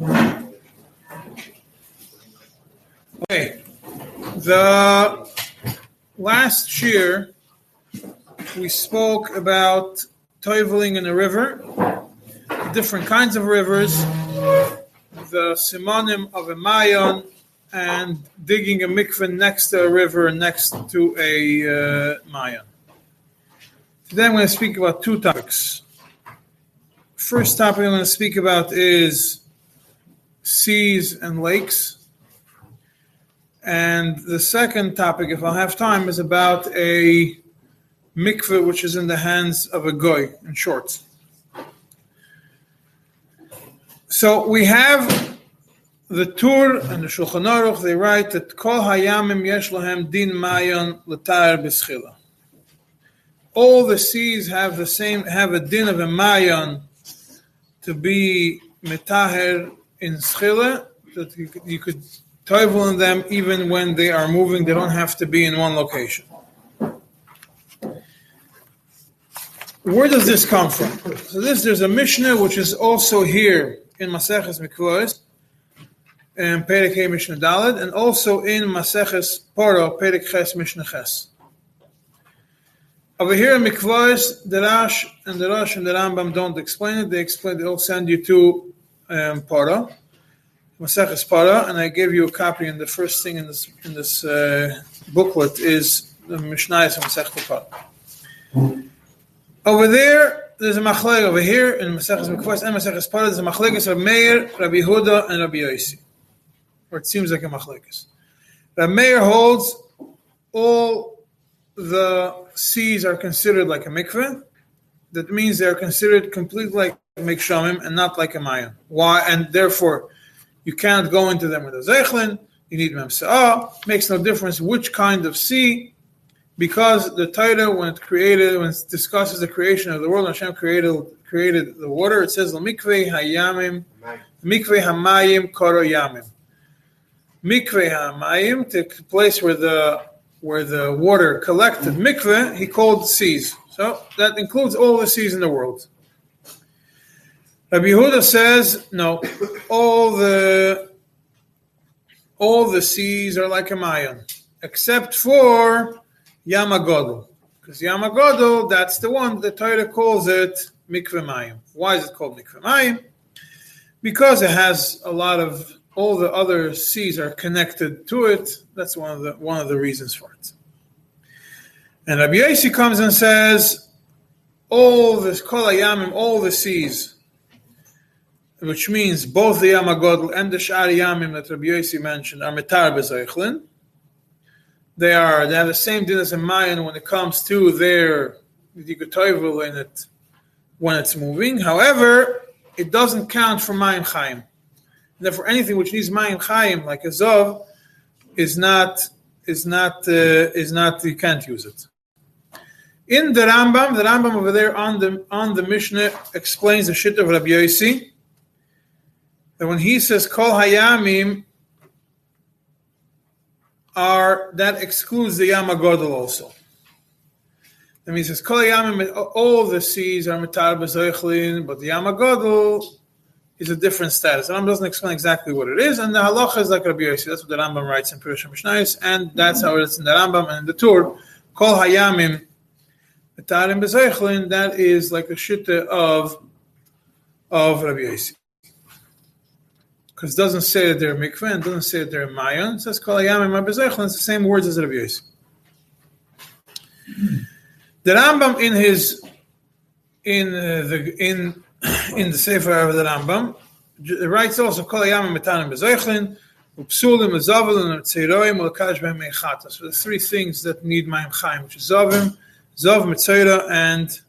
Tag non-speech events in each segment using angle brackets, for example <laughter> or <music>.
Okay. The last year we spoke about toiveling in a river, different kinds of rivers, the simonim of a mayon, and digging a mikveh next to a river, next to a uh, mayon. Today I'm going to speak about two topics. First topic I'm going to speak about is seas and lakes. And the second topic, if I'll have time, is about a mikveh which is in the hands of a goy, in short. So we have the Tur and the Shulchan Aruch, they write that Kol Hayamim Yesh Lahem Din Mayon L'Tar B'Schila. All the seas have the same, have a din of a mayon to be metaher in schila, that you could, you could toivel in them even when they are moving, they don't have to be in one location. Where does this come from? So this, there's a Mishnah which is also here in Maseches Mikvahs, and Perek Hey Mishnah Dalad, and also in Maseches Poro, Perek Ches Mishnah Ches. Over here in Mikvahs, the Rash and the Rosh and the Rambam don't explain it. They explain. They'll send you to um, Poro, Maseches Poro, and I gave you a copy. And the first thing in this in this uh, booklet is the Mishnah of Masechet Poro. Over there, there's a machlek. Over here in Maseches Mikvahs and Maseches Poro, there's a machlekes of Meir, Rabbi Huda, and Rabbi Yossi. Or it seems like a machlekes. Rabbi Meir holds all the seas are considered like a mikveh. That means they are considered completely like mikshamim and not like a mayan. Why? And therefore, you can't go into them with a zeichlin. You need memsa'ah. Makes no difference which kind of sea, because the Torah, when it created, when it discusses the creation of the world, Hashem created created the water. It says mikveh hayamim, mikveh hamayim koro yamim. Mikveh hamayim, the place where the where the water collected mikveh, he called seas. So that includes all the seas in the world. Rabbi Yehuda says, no, all the all the seas are like a mayon, except for Yamagodel. Because Yamagodel, that's the one the Torah calls it mikveh mayim. Why is it called mikveh mayim? Because it has a lot of all the other seas are connected to it. That's one of the one of the reasons for it. And Rabbi Yossi comes and says, all the kol all the seas, which means both the Yamagodl and the Shari Yamim that Rabbi Yossi mentioned are metar bezeichlin. They are they have the same din as a Mayan when it comes to their yikutoivel in it when it's moving. However, it doesn't count for Mayim Chaim. Therefore, anything which needs mayim chayim, like a zov, is not is not uh, is not you can't use it. In the Rambam, the Rambam over there on the on the Mishnah explains the shit of Rabbi Yossi that when he says kol hayamim are that excludes the Yamagodel also. That means says kol hayamim all the seas are mitar b'zoichlin, but the Yamagodel is a different status. The Rambam doesn't explain exactly what it is, and the halacha is like Rabbi Yossi. That's what the Rambam writes in Pirush Mishnayos, and that's how it's in the Rambam and in the Tur. Kol hayamim Tarim Bezeichlin, that is like a shitta of of Rabbi Yossi. Because it doesn't say that they're mikveh, and doesn't say that they're mayon. It says Kol hayamim Bezeichlin. It's the same words as Rabbi Yossi. The Rambam in his in uh, the in <clears throat> in the Sefer of the Rambam. It writes also, Kol Yamim Metanim Upsulim, Zavalin, Tzeiroim, Ulakash Behem Meichatas. So the three things that need Mayim Chaim, which is Zavim, Zav, Mitzeira, and,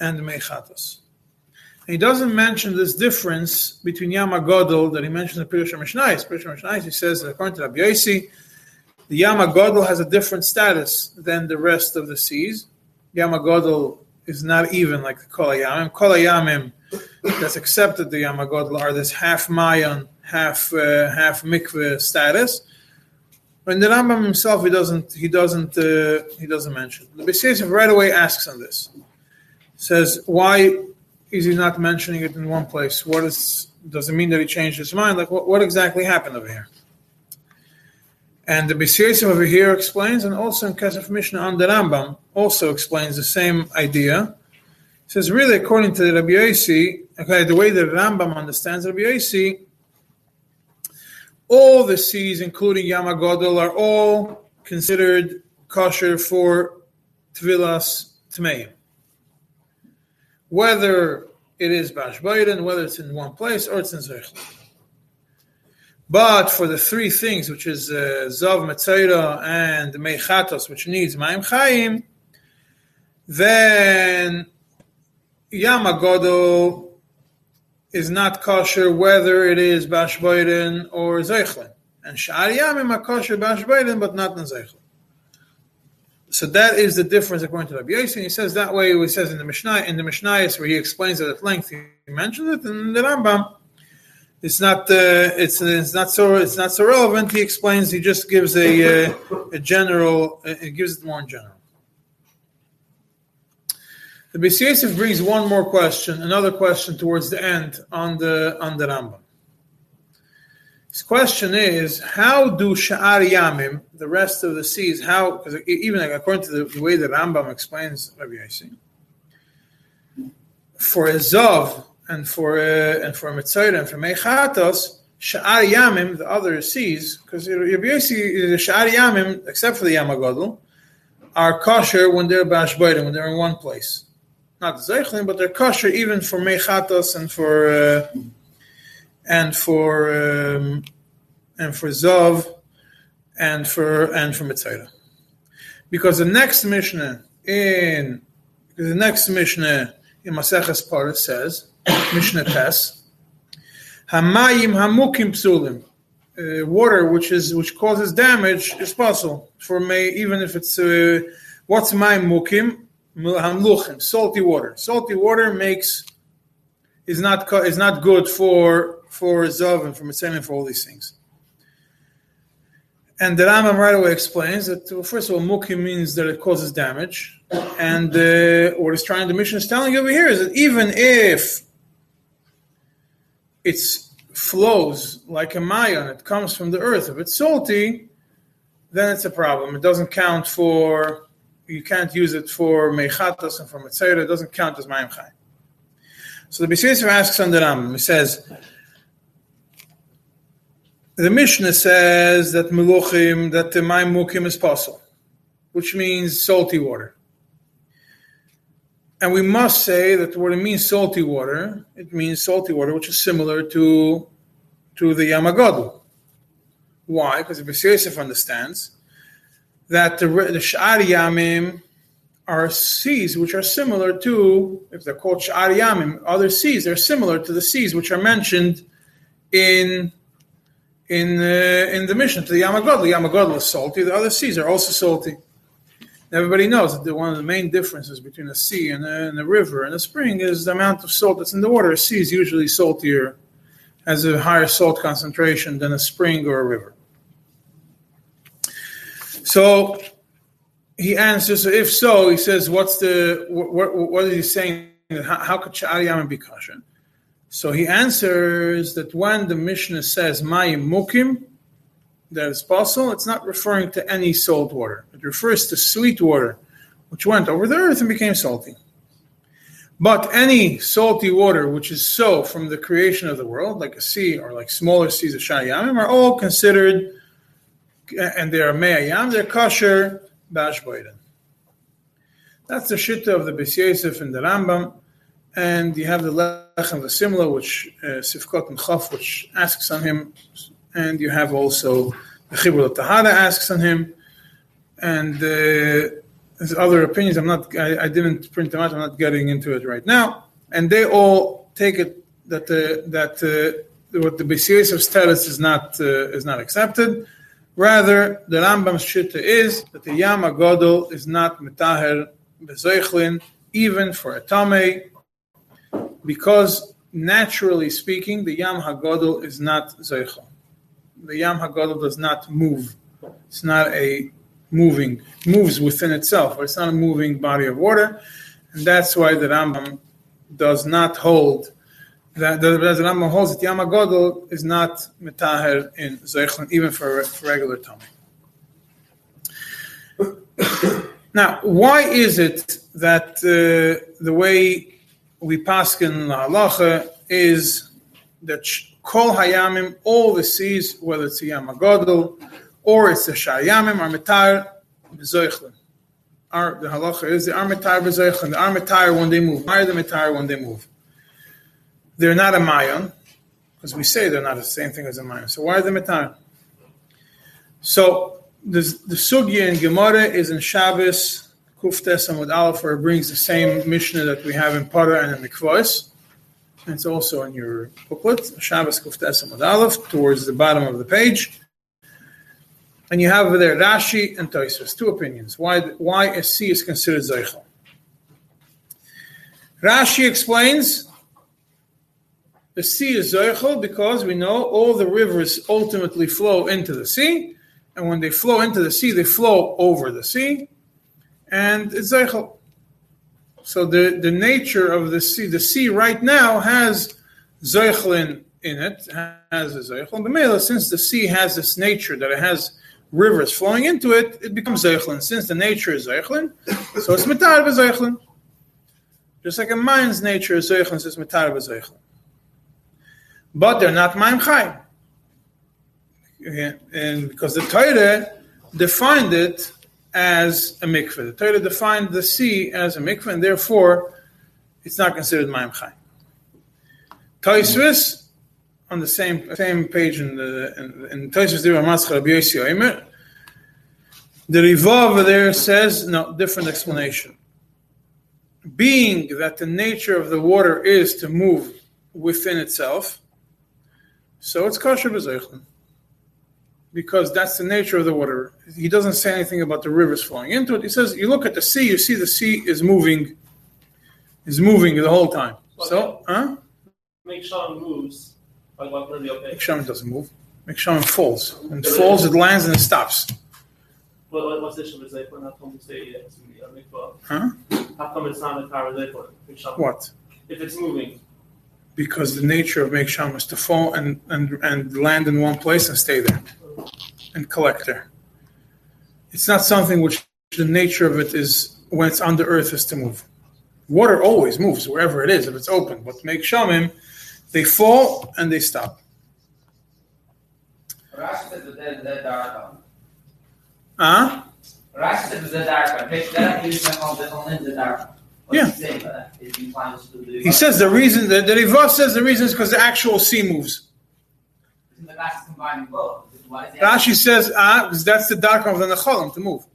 and Meichatas. And he doesn't mention this difference between Yama Godel that he mentioned in Pirush Mishnais. Pirush Mishnais, he says that according to Rabbi Yossi, the Yama Godel has a different status than the rest of the seas. Yama Godel is not even like the Kol Yamim. Kol Yamim that's accepted the Yamagodl are this half Mayan, half uh, half mikveh status. In the Rambam himself, he doesn't he doesn't uh, he doesn't mention. The Beis Yosef right away asks on this. Says why is he not mentioning it in one place? What is does it mean that he changed his mind. Like, what, what exactly happened over here? And the Beis Yosef over here explains, and also in Kesef Mishnah on the Rambam also explains the same idea. It says, really, according to the Rabbi Yossi, okay, the way the Rambam understands Rabbi Yossi, all the seas, including Yamagodol, are all considered kosher for Tvilas Tmeim. Whether it is Bash whether it's in one place or it's in Zerich. But for the three things, which is uh, Zav Metzayra and Meichatos, which needs Maim Chaim, then Yamagodo is not kosher whether it is Bash or Zeichlin. And Sha'ar Yamim are kosher Bash but not in Zeichlin. So that is the difference according to Rabbi Yossi. He says that way. He says in the Mishnah, in the Mishnayos where he explains it at length, he mentions it. And in the Rambam, it's not uh, it's it's not so it's not so relevant. He explains. He just gives a uh, a general. Uh, it gives it more in general. The Beis Yosef brings one more question, another question towards the end on the on the Rambam. His question is, how do Sha'ar Yamim, the rest of the seas, how, because even according to the, the, way the Rambam explains Rabbi Yossi, for a Zov and for and for a Mitzayra and for Mechatos, Sha'ar Yamim, the other seas, because Rabbi Yossi, the Sha'ar Yamim, except for the Yamagodl, are kosher when they're Bashbaydim, when they're in one place. Not Zeichlin, but they're kosher even for Mechatos and for. Uh, and for um, and for Zav and for and for Mitzayra. Because the next Mishnah in the next Mishnah in Maseches Parah says <coughs> Mishnah Tes Hamayim Hamukim Psulim. Uh, water which is which causes damage is possible for me even if it's uh, what's my mukim? Hamluchim salty water. Salty water makes is not is not good for for Zav and for Mitzrayim for all these things. And the Rambam right away explains that, well, first of all, muki means that it causes damage. And uh, what it's trying, the Mishnah is telling you over here is that even if it flows like a mayan, it comes from the earth, if it's salty, then it's a problem. It doesn't count for, you can't use it for mechatas and for mitzayra, it doesn't count as mayim chai. So the Beis asks on the Rambam, he says, the Mishnah says that meluchim, that the mayim mukim is possible, which means salty water. And we must say that what it means salty water, it means salty water, which is similar to, to the Yamagodu. Why? Because the Yosef understands that the, the Sha'ar Yamim are seas which are similar to, if they're called Sha'ar Yamim, other seas, they're similar to the seas which are mentioned in in uh, in the Mishnah to the Yamagodl. Yamagodl is salty. The other seas are also salty. Everybody knows that the, one of the main differences between a sea and a, and a, river and a spring is the amount of salt that's in the water. A sea is usually saltier, has a higher salt concentration than a spring or a river. So he answers, if so, he says, what's the, what, What, what is he saying? How, how could Sha'ar be kosher? So he answers that when the Mishnah says Mayim Mukim, that is possible, it's not referring to any salt water. It refers to sweet water, which went over the earth and became salty. But any salty water which is so from the creation of the world, like a sea or like smaller seas of Shayamim, are all considered, and they are Me'ayam, they're kosher, Bash That's the shitta of the Beis Yosef and the Rambam. And you have the Lechem which uh, Sifkot and Chaf, which asks on him. And you have also the Chibur Tahara asks on him. And uh, there's other opinions. I'm not. I, I, didn't print them out. I'm not getting into it right now. And they all take it that uh, that uh, what the Beis Yosef's status is not uh, is not accepted. Rather, the Rambam's shitta is that the Yam Agodol is not mitaher bezoichlin, even for a tamei, because naturally speaking, the Yam Hagodol is not Zeichel. The Yam Hagodol does not move. It's not a moving, moves within itself, but it's not a moving body of water. And that's why the Rambam does not hold that the the Rambam holds that Yama Godel is not metaher in Zeichlin, even for, for regular tummy. <coughs> now, why is it that uh, the way we pass in halacha is that kol hayamim, all the seas, whether it's a Yama Godel or it's a Shayamim, are metar b'zoichlin. Our, the halacha is the armitar b'zoichlin. The armitar when they move. Why are the mitar when they move? They're not a mayon, because we say they're not the same thing as a mayon. So why are they mitar? So the, the sugya in Gemara is in Shabbos, Kuftes Amud Aleph, where it brings the same Mishnah that we have in Para and in Mikvos. And it's also in your booklet, Shabbos Kuftes Amud Aleph, towards the bottom of the page. And you have over there Rashi and Tosfos, two opinions. Why, why a sea is considered Zeichel. Rashi explains the sea is Zeichel because we know all the rivers ultimately flow into the sea. And when they flow into the sea, they flow over the sea. And Zeichel. So the, the nature of the sea, the sea right now has Zeichelin in it, has a Zeichel. But since the sea has this nature that it has rivers flowing into it, it becomes Zeichlin. Since the nature is Zeichlin, so it's Mitar Zeichlin. Just like a mind's nature is Zeichlin, so it's Mitar Zeichlin. But they're not Maim Chaim. And because the Torah defined it as a mikveh. The Torah defined the sea as a mikveh, and therefore it's not considered Maim Chaim. Taisvis, on the same same page in Tosfos Dibur Maschar Rabbi Yossi Omer. The Riva over there says no different explanation. Being that the nature of the water is to move within itself, so it's kosher b'zeichlin. Because that's the nature of the water. He doesn't say anything about the rivers flowing into it. He says you look at the sea, you see the sea is moving, is moving the whole time. So, huh? Make moves Mekshaman doesn't move. Mekshaman falls. And it falls, it lands and it stops. What, what's the issue with Zeichlin? How come it's a mikvah? Huh? How come it's not a car Zeichlin? What? If it's moving. Because the nature of Meksham is to fall and, and, and land in one place and stay there and collector. It's not something which the nature of it is when it's on the earth is to move. Water always moves wherever it is if it's open. But make shamim they fall and they stop. Rashi says that they're, they're dark. Huh? Rashi says they're dark. That is the dark. Yeah. He says the reason the, the Riva says the reason is because the actual sea moves. Rashi says ah because that's the dark of the nechalim to move.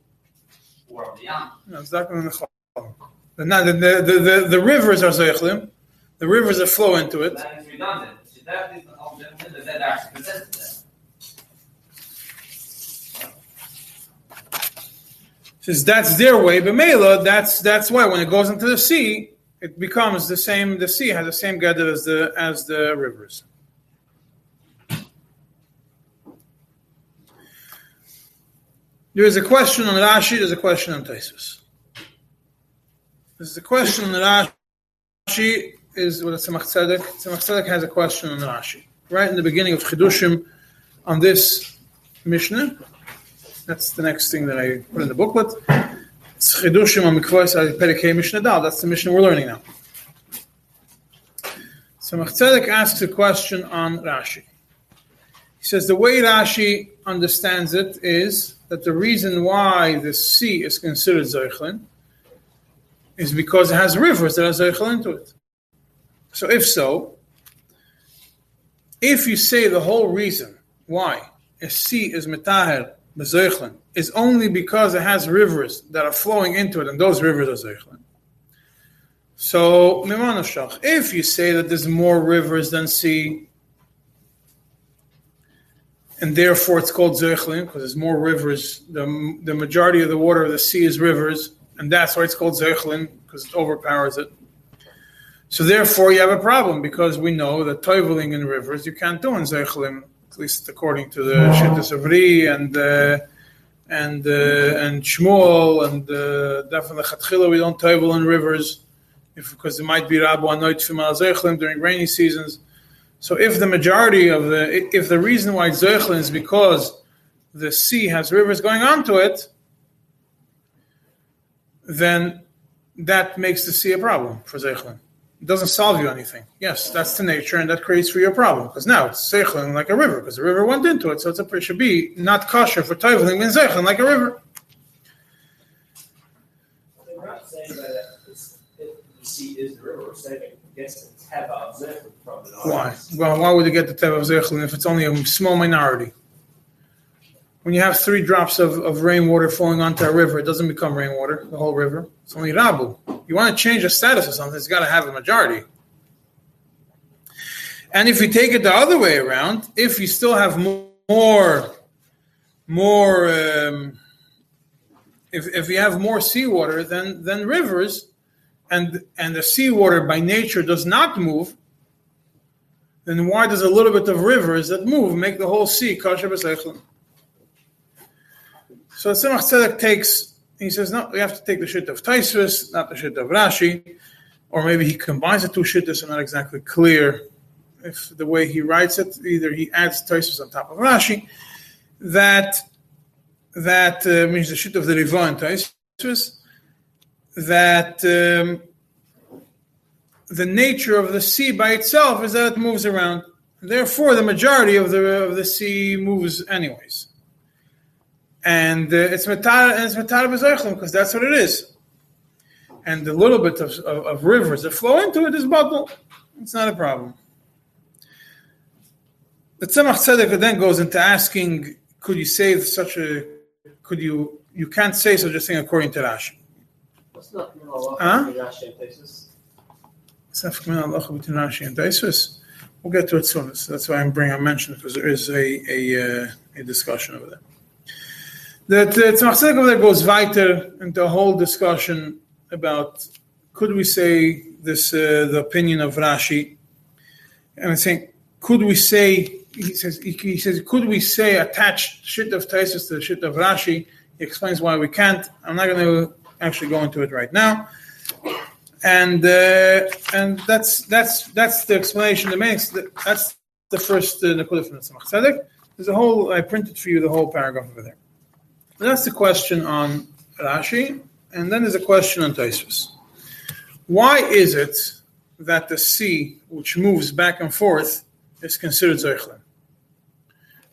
Or the yam. No, it's the. The, the, the, the, the rivers are zeichlim. The rivers that flow into it. Since that's their way, but Mela, that's that's why when it goes into the sea, it becomes the same. The sea has the same gather as the as the rivers. There is a question on Rashi. There's a question on Taisus. There's a question on Rashi is what Tzemach Tzedek. Tzemach Tzedek has a question on Rashi. Right in the beginning of Chidushim on this Mishnah. That's the next thing that I put in the booklet. It's Chidushim on Mikvos Perikei Mishnah Dal. That's the Mishnah we're learning now. Tzemach Tzedek asks a question on Rashi. He says the way Rashi understands it is that the reason why the sea is considered Zeichlin is because it has rivers that are Zeichel into it. So if so, if you say the whole reason why a sea is metaher bezeichlen is only because it has rivers that are flowing into it, and those rivers are zeichlin. So if you say that there's more rivers than sea, and therefore it's called zeichlin because there's more rivers. The, the majority of the water of the sea is rivers, and that's why it's called zeichlin because it overpowers it. So therefore, you have a problem because we know that toiveling in rivers you can't do in zeichelim, at least according to the Shittas of Ri and uh, and uh, and Shmuel and uh, definitely Chatchila we don't toivel in rivers, if because it might be Rabu Anoit Fimal Zeichlim during rainy seasons. So if the majority of the if the reason why Zeichlin is because the sea has rivers going onto it, then that makes the sea a problem for Zeichlin. It doesn't solve you anything. Yes, that's the nature, and that creates for you a problem because now it's Zeichlin like a river because the river went into it, so it's a, it should be not kosher for Toivling means Zeichlin like a river. We're not saying that the sea is the river, we're saying it gets the Why? Well, why would you get the Teva of Zeichlin if it's only a small minority? When you have three drops of, of rainwater falling onto a river, it doesn't become rainwater, the whole river. It's only Rabu. You want to change the status of something, it's got to have a majority. And if you take it the other way around, if you still have more, more, um, if, if you have more seawater than, than rivers, and, and the seawater by nature does not move, then why does a little bit of rivers that move make the whole sea kosher b'seichel? So Tzemach Tzedek takes, he says, no, we have to take the shit of Taisvis, not the shit of Rashi, or maybe he combines the two shittas. I'm not exactly clear if the way he writes it, either he adds Taisvis on top of Rashi, that that uh, means the shit of the Riva and that um, the nature of the sea by itself is that it moves around. Therefore, the majority of the of the sea moves anyways, and uh, it's metal and it's metal because that's what it is. And the little bit of, of, of rivers that flow into it is bottle. It's not a problem. The Tzemach Tzedek then goes into asking, could you say such a, could you, you can't say such a thing according to Rashi. Safek between Rashi and Taisus. We'll get to it soon. So that's why I'm bringing I mentioned because there is a a, uh, a discussion over there. The the Tzemach Tzedek over there goes weiter into a whole discussion about could we say this uh, the opinion of Rashi, and I'm saying could we say he says he, he says could we say attach shit of Taisus to the shit of Rashi? He explains why we can't. I'm not going to actually go into it right now and uh, and that's that's that's the explanation. The main that's the first uh, from the Tzemach Tzedek. There's a whole. I printed for you the whole paragraph over there. And that's the question on Rashi, and then there's a question on Tosfos. Why is it that the sea, which moves back and forth, is considered Zeichlin?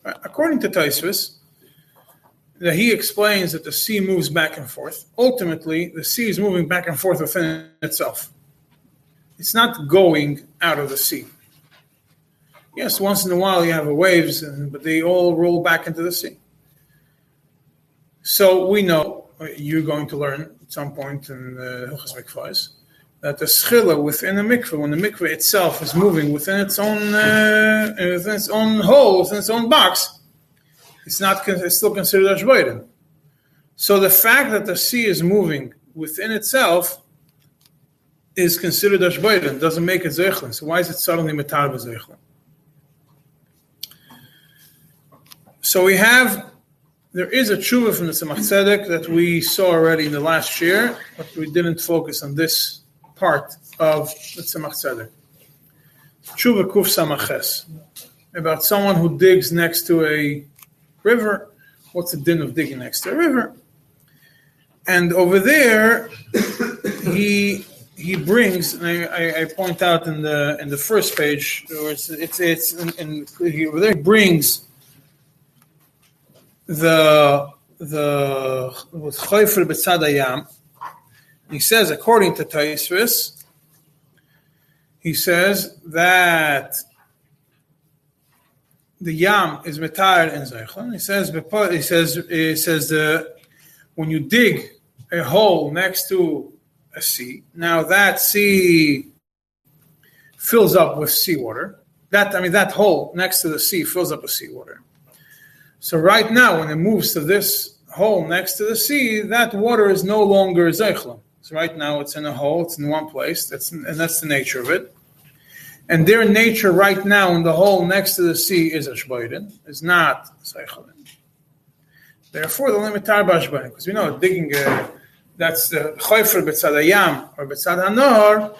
According to Tosfos, that he explains that the sea moves back and forth. Ultimately, the sea is moving back and forth within itself. It's not going out of the sea. Yes, once in a while you have waves, and, but they all roll back into the sea. So we know uh, you're going to learn at some point in the Hilchas Mikvahs that the schilla within the mikveh, when the mikveh itself is moving within its own uh, within its own hole, within its own box, it's not it's still considered ashboiden. So the fact that the sea is moving within itself is considered ashboiden doesn't make it zeichlin. So why is it suddenly metar zeichlin? So we have there is a tshuva from the Tzemach Tzedek that we saw already in the last year, but we didn't focus on this part of the Tzemach Tzedek. Tshuva Kuf Samaches about someone who digs next to a river. What's the din of digging next to a river? And over there, <coughs> he he brings. And I, I, point out in the in the first page, it's it's, it's in, in, he, over there he brings the the with Chayfer B'tzad Hayam. He says, according to Taisvis, he says that the yam is metar in zeichlin. He says he says he says uh, when you dig a hole next to a sea, now that sea fills up with seawater. That I mean that hole next to the sea fills up with seawater. So right now, when it moves to this hole next to the sea, that water is no longer zeichlin. So right now it's in a hole, it's in one place. That's and that's the nature of it and their nature right now in the hole next to the sea is ashboiden, is not seichalin. Therefore, the limit tar bashboiden, because we know digging a that's the choifer b'tzad hayam or b'tzad hanor,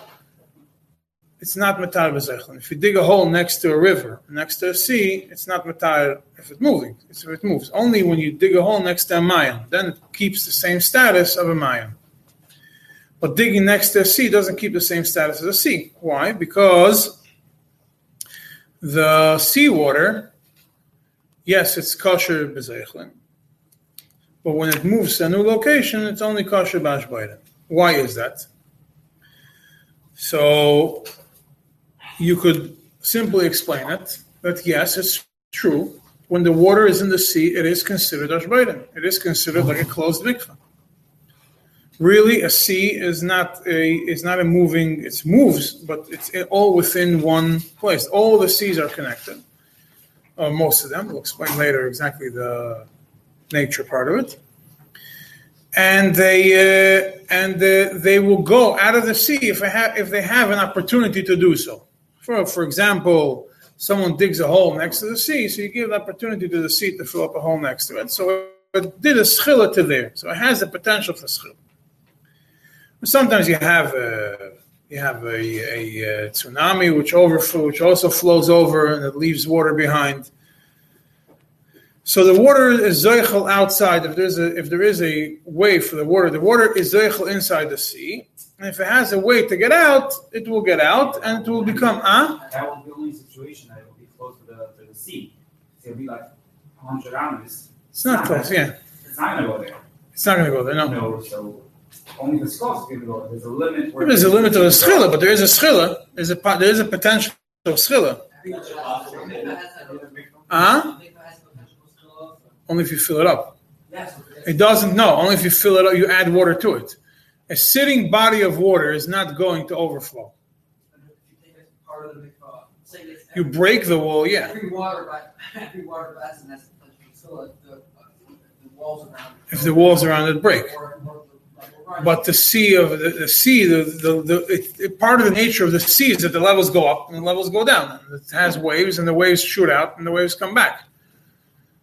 it's not matar b'zechlin. If you dig a hole next to a river, next to a sea, it's not matar if it's moving. It's if it moves. Only when you dig a hole next to a mayan, then it keeps the same status of a mayan. But digging next to a sea doesn't keep the same status as a sea. Why? Because the seawater, yes, it's kosher b'zechlin, but when it moves to a new location, it's only kosher b'ashbayden. Why is that? So you could simply explain it that yes, it's true. When the water is in the sea, it is considered ashbayden. It is considered like a closed mikveh. Really, a sea is not a is not a moving. It moves, but it's all within one place. All the seas are connected. Uh, most of them. We'll explain later exactly the nature part of it. And they uh, and uh, they will go out of the sea if they have if they have an opportunity to do so. For for example, someone digs a hole next to the sea, so you give the opportunity to the sea to fill up a hole next to it. So it did a schilla to there, so it has the potential for schilla. Sometimes you have a, you have a, a, a tsunami which overflow, which also flows over and it leaves water behind. So the water is zeichel outside. If there's a if there is a way for the water, the water is zeichel inside the sea. And if it has a way to get out, it will get out and it will become ah. That will be the only situation that it will be close to the, to the sea. It'll be like 100 hours. It's not close, yeah. It's not going to go there. It's not going to go there. No. No, so only the skull's going to go. There's a limit. Where There's a limit to the schilla, but there is a schilla. There's a there is a potential of schilla. Huh? Only if you fill it up. It doesn't. No, only if you fill it up. You add water to it. A sitting body of water is not going to overflow. You break the wall, yeah. Every water, ba- every water basin has potential still the, the walls around. it. If the walls around it break. Or- or- or- But the sea of the, the sea, the, the, the it, it- part of the nature of the sea is that the levels go up and the levels go down. It has waves and the waves shoot out and the waves come back.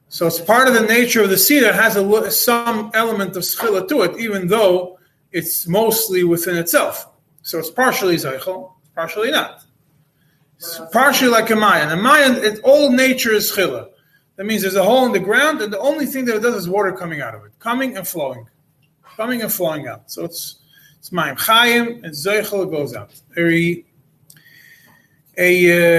So it's part of the nature of the sea that has a, some element of schilla to it, even though it's mostly within itself. So it's partially zeichel, partially not. It's partially like a Mayan. A Mayan, it, all nature is schilla. That means there's a hole in the ground, and the only thing that it does is water coming out of it, coming and flowing, coming and flowing out. So it's it's Mayim Chayim and Zeichel goes out. A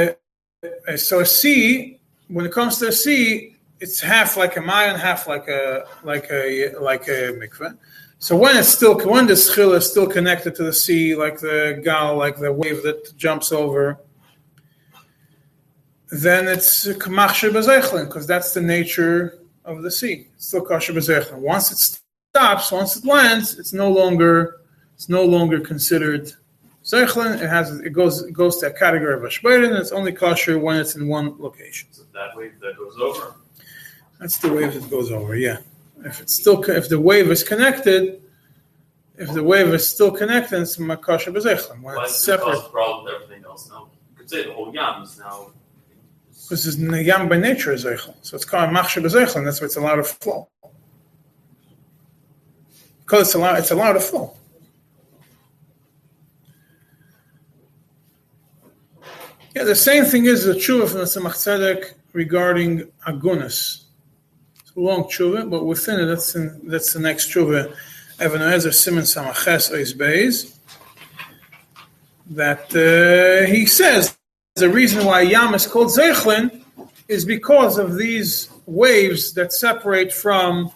uh, so a sea. When it comes to a sea, it's half like a Mayan, half like a like a like a mikveh. So when it's still when the schil is still connected to the sea, like the gal, like the wave that jumps over, then it's kamachshe because that's the nature of the sea. It's still bezechlin. Once it stops, once it lands, it's no longer it's no longer considered zechlin. It has it goes it goes to a category of ashberin, and it's only kosher when it's in one location. So that wave that goes over. That's the wave that goes over. Yeah, if it's still if the wave is connected, if the wave is still connected, it's makasha bezechlin. When Why it's separate, problem with everything else? Now, you could say the whole yam is now. because it's yam by nature is zeichel, so it's called machshe bezechlin. That's why it's allowed to flow. Because it's allowed, it's allowed to flow. Yeah, the same thing is the tshuva from the Tzedek regarding agunas. It's a long tshuva, but within it, that's in, that's the next tshuva. Evan Ezer Simon Samaches Ois Beis. That uh, he says the reason why Yam is called Zeichlin is because of these waves that separate from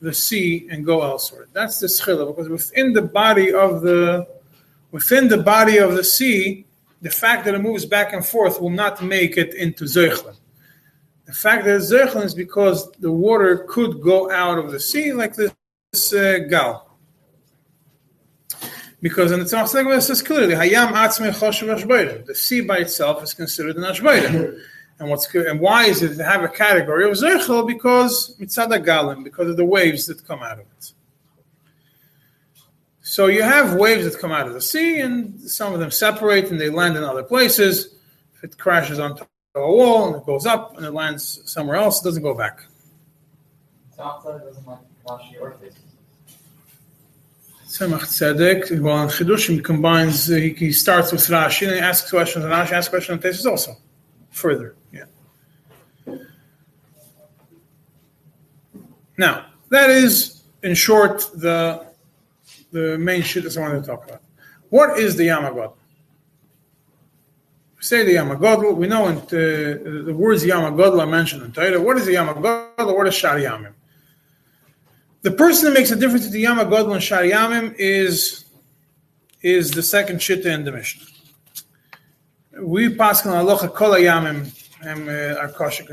the sea and go elsewhere. That's the schila, because within the body of the within the body of the sea, the fact that it moves back and forth will not make it into Zeichlin. The fact that it's Zeichlin is because the water could go out of the sea like this uh, gal. Because in the Tzemach it says clearly, Hayam atzmei choshev. The sea by itself is considered an ashbeidim. And what's good, and why is it to have a category of zeichel? Because mitzad galim, because of the waves that come out of it. So you have waves that come out of the sea, and some of them separate and they land in other places. If it crashes onto a wall and it goes up and it lands somewhere else, it doesn't go back. South side doesn't like Rashi or faces. Tzemach Tzedek, well, in Chidushim, he combines, he, he starts with Rashi and he asks questions, and Rashi asks questions on Tesis also. Further, yeah. Now, that is, in short, the the main shit that I wanted to talk about. What is the Yamagod? We say the Yamagodl, we know in, uh, the words Yamagodl are mentioned in Torah. What is the Yamagodl? What is Shari The person that makes a difference between Yamagodl and Shari is, is the second shitta in the Mishnah. We pass on halacha kol hayamim and are kosher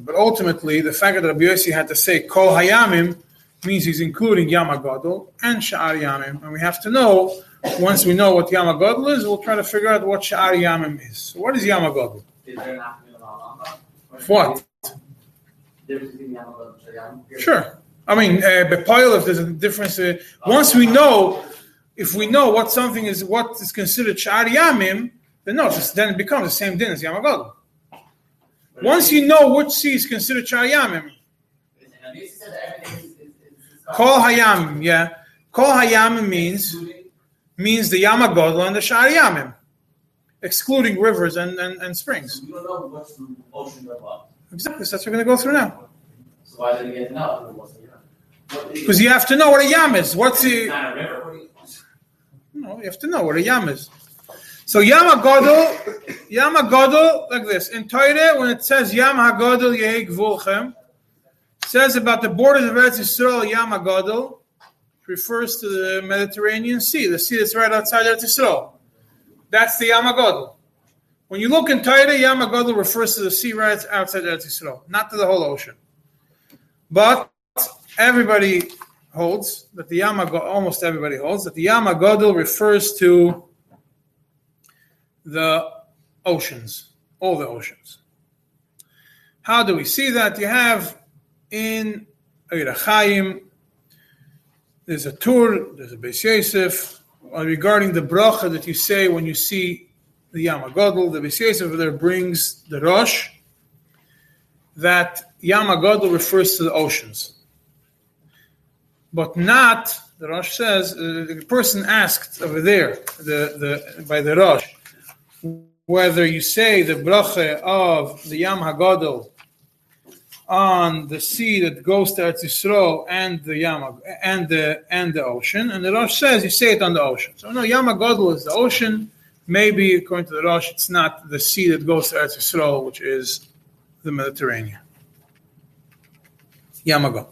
But ultimately, the fact that Rabbi Yossi had to say kol hayamim means he's including Yamagodl and Sha'ar Yamim. And we have to know, once we know what Yamagodl is, we'll try to figure out what Sha'ar Yamim is. So what is there What? Sure. I mean, uh, Bepoil, if there's a difference, uh, once we know, if we know what something is, what is considered Sha'ar Yamim, then no, then it becomes the same din as Yamagodl. Once you know which sea is considered Sha'ar Yamim, Kol Hayam, yeah. Kol Hayam means means the Yamagodla and the charyamim excluding rivers and, and, and springs. We don't know what's the ocean above. Exactly, so that's what we're going to go through now. So why did we get to know what's the Because you have to know what a yam is. What's the? Not a river. No, you have to know what a yam is. So Yam HaGodol, Yam HaGodol, like this. In Torah, when it says Yam HaGodol Yehi says about the borders of Eretz Yisrael, Yam HaGadol, refers to the Mediterranean Sea, the sea that's right outside Eretz Yisrael. That's the Yam HaGadol. When you look in Torah, Yam HaGadol refers to the sea right outside Eretz Yisrael, not to the whole ocean. But everybody holds that the Yam HaGadol, almost everybody holds that the Yam HaGadol refers to the oceans, all the oceans. How do we see that? You have in Eirachayim. There's a Tur, there's a Beis Yosef, uh, regarding the bracha that you say when you see the Yam HaGadol. The Beis Yosef there brings the Rosh, that Yam HaGadol refers to the oceans. But not, the Rosh says, uh, the person asked over there the, the, by the Rosh, whether you say the bracha of the Yam HaGadol on the sea that goes to Eretz Yisrael and the Yama and the and the ocean. And the Rosh says you say it on the ocean. So no, Yama Godel is the ocean. Maybe according to the Rosh, it's not the sea that goes to Eretz Yisrael, which is the Mediterranean. Yama Godel.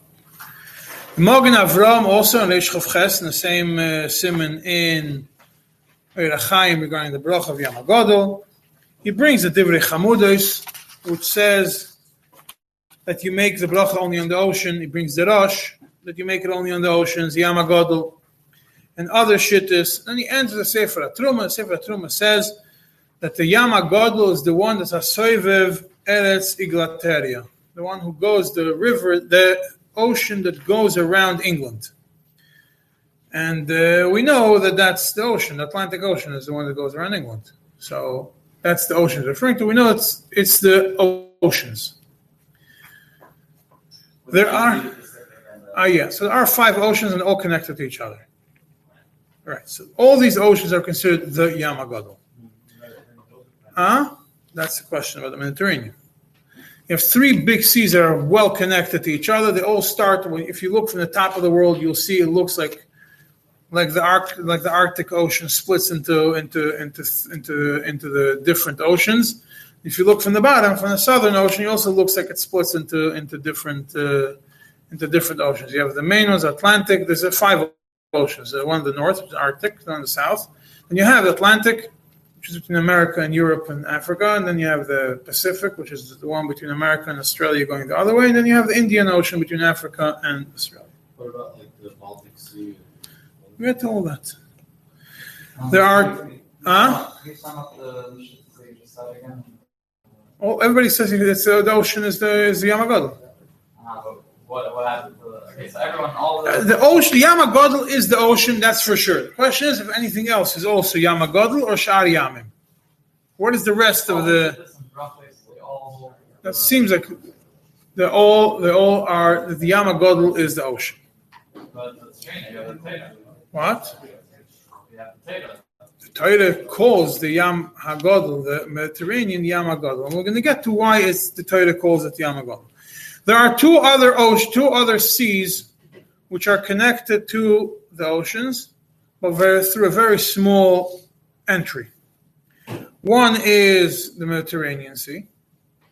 Magen Avraham also in Reish Ches in the same uh, simon in Regarding the brach of Godel. He brings the Divrei Chamudos, which says that you make the bracha only on the ocean. He brings the Rosh that you make it only on the oceans, Yama Godel, and other shittas. And he ends the Sefer Truma. Sefer Truma says that the Godel is the one that's a Soivev Eretz Iglateria, the one who goes the river, the ocean that goes around England. And uh, we know that that's the ocean. The Atlantic Ocean is the one that goes around England. So that's the ocean referring to. We know it's it's the oceans. There are, uh, yeah, so there are five oceans and all connected to each other. All right, so all these oceans are considered the Yamagadol. Huh? That's the question about the Mediterranean. You have three big seas that are well connected to each other. They all start. If you look from the top of the world, you'll see it looks like like the arc like the Arctic Ocean splits into into into into into the different oceans. If you look from the bottom, from the Southern Ocean, it also looks like it splits into into different uh, into different oceans. You have the main ones, Atlantic. There's five oceans. Uh, one in the north, which is Arctic, one in the south. And you have the Atlantic, which is between America and Europe and Africa. And then you have the Pacific, which is the one between America and Australia going the other way. And then you have the Indian Ocean between Africa and Australia. What about like the Baltic Sea? We had all that. There are. Huh? The? Oh, everybody says it's, uh, the ocean is the is the Yamagodl. Uh, what, the, okay, so everyone, all of Uh, the, the ocean, the Yamagodl is the ocean, that's for sure. The question is if anything else is also Yamagodl or Shar Yamim. What is the rest of the? That seems like they all they all are the Yamagodl is the ocean. But the. What? The Torah calls the Yam Hagadol, the Mediterranean Yam Hagadol. And we're going to get to why it's the Torah calls it Yam Hagadol. There are two other oceans, two other seas which are connected to the oceans, but very, through a very small entry. One is the Mediterranean Sea,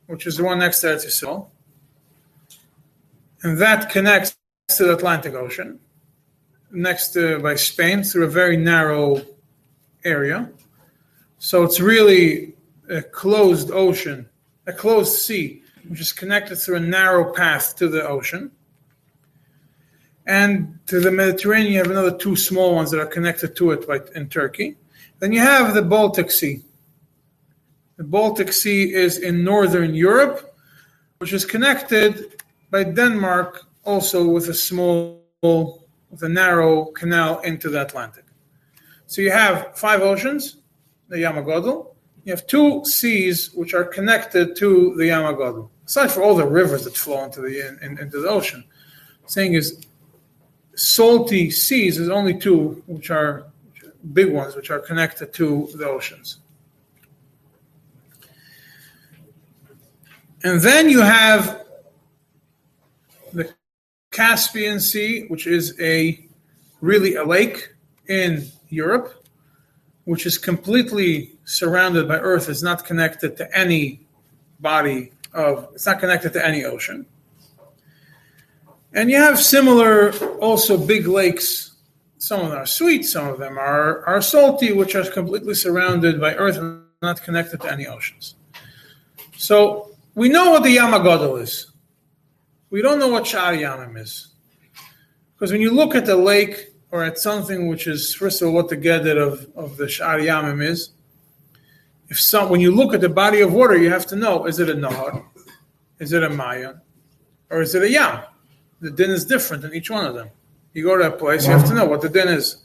which is the one next to Eretz Yisrael, and that connects to the Atlantic Ocean, next to by Spain through a very narrow area. So it's really a closed ocean, a closed sea, which is connected through a narrow path to the ocean. And to the Mediterranean, you have another two small ones that are connected to it by, in Turkey. Then you have the Baltic Sea. The Baltic Sea is in northern Europe, which is connected by Denmark also with a small, a narrow canal into the Atlantic. So you have five oceans, the Yamagodl. You have two seas which are connected to the Yamagodl. Aside from all the rivers that flow into the in, in- into the ocean, saying is salty seas is only two which are big ones which are connected to the oceans. And then you have the Caspian Sea, which is a really a lake in Europe, which is completely surrounded by Earth. is not connected to any body of. It's not connected to any ocean. And you have similar, also big lakes. Some of them are sweet, some of them are, are salty, which are completely surrounded by Earth and not connected to any oceans. So we know what the Yamagodal is. We don't know what Shari Yamim is. Because when you look at the lake or at something which is, first of all, what the gedder of, of the Shari Yamim is, if some, when you look at the body of water, you have to know is it a Nahar? Is it a Maya? Or is it a Yam? The din is different in each one of them. You go to a place, you have to know what the din is.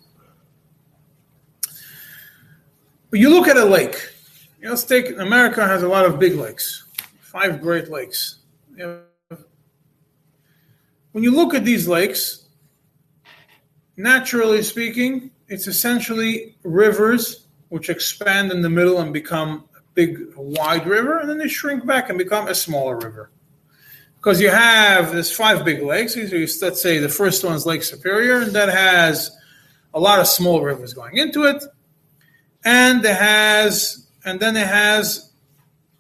But you look at a lake. You know, let's take America has a lot of big lakes, five Great Lakes. You when you look at these lakes, naturally speaking, it's essentially rivers which expand in the middle and become a big, wide river, and then they shrink back and become a smaller river. Because you have there's five big lakes. Let's say the first one is Lake Superior, and that has a lot of small rivers going into it, and it has, and then it has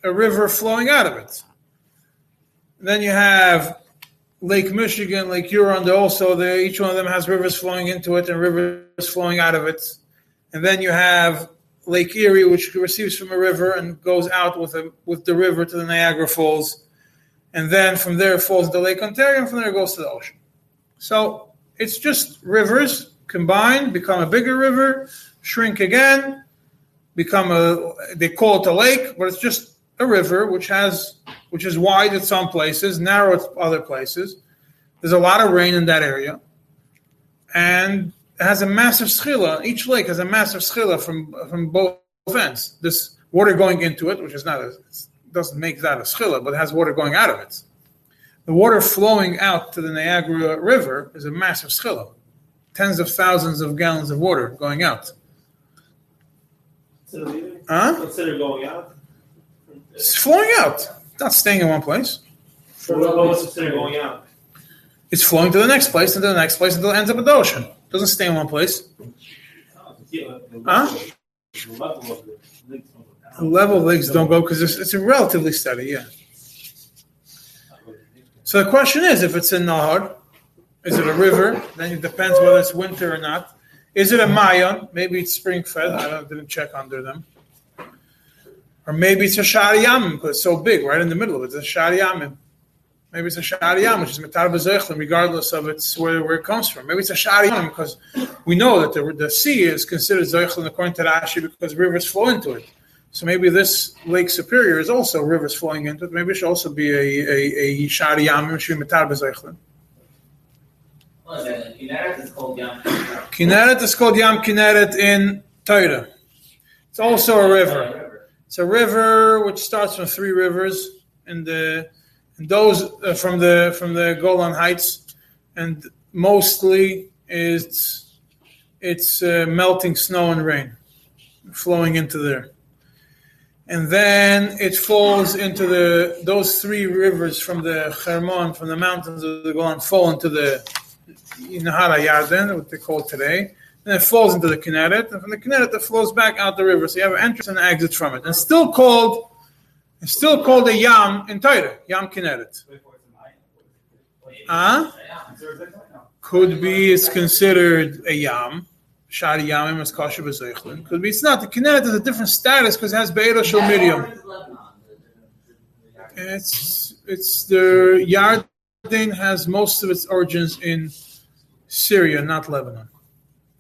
a river flowing out of it. Then you have Lake Michigan, Lake Huron. Also they, each one of them has rivers flowing into it and rivers flowing out of it. And then you have Lake Erie, which receives from a river and goes out with a, with the river to the Niagara Falls. And then from there falls to Lake Ontario, and from there goes to the ocean. So it's just rivers combined, become a bigger river, shrink again, become a they call it a lake, but it's just a river which has which is wide at some places, narrow at other places. There's a lot of rain in that area, and it has a massive schila. Each lake has a massive schila from from both ends. This water going into it, which is not a, doesn't make that a schila, but it has water going out of it. The water flowing out to the Niagara River is a massive schila, tens of thousands of gallons of water going out. Consider? Huh? Consider going out? It's flowing out, not staying in one place. What what going out? It's flowing to the next place and to the next place until it ends up in the ocean. It doesn't stay in one place. The Huh? level- The level of lakes don't go The down. level of lakes don't go because it's, it's a relatively steady, yeah. So the question is, if it's a nahar, is it a river? Then it depends whether it's winter or not. Is it a mayon? Maybe it's spring fed. I don't, didn't check under them. Or maybe it's a shariyam because it's so big, right in the middle of it. It's a shariyam. Maybe it's a shariyam, which is metar b'zeichlim, regardless of its where, where it comes from. Maybe it's a shariyam because we know that the, the sea is considered zeichlim according to Rashi because rivers flow into it. So maybe this Lake Superior is also rivers flowing into it. Maybe it should also be a a, a which should be metar b'zeichlim. What is that? Kinneret is called Yam. Kinneret is called Yam Kinneret in Torah. It's also a river. It's a river which starts from three rivers, and the and those uh, from the from the Golan Heights, and mostly it's it's uh, melting snow and rain flowing into there. And then it falls into the those three rivers from the Hermon, from the mountains of the Golan, fall into the Nahara Yarden, what they call today. And it falls into the Kinneret, and from the Kinneret it flows back out the river. So you have an entrance and an exit from it. And still called it's still called a Yam in Torah, Yam Kinneret. Huh? Could be it's considered a Yam. Shari Yamim is kosher b'zeichlin. Could be it's not. The Kinneret is a different status because it has Be'er Shel Miriam. It's it's the Yarden has most of its origins in Syria, not Lebanon.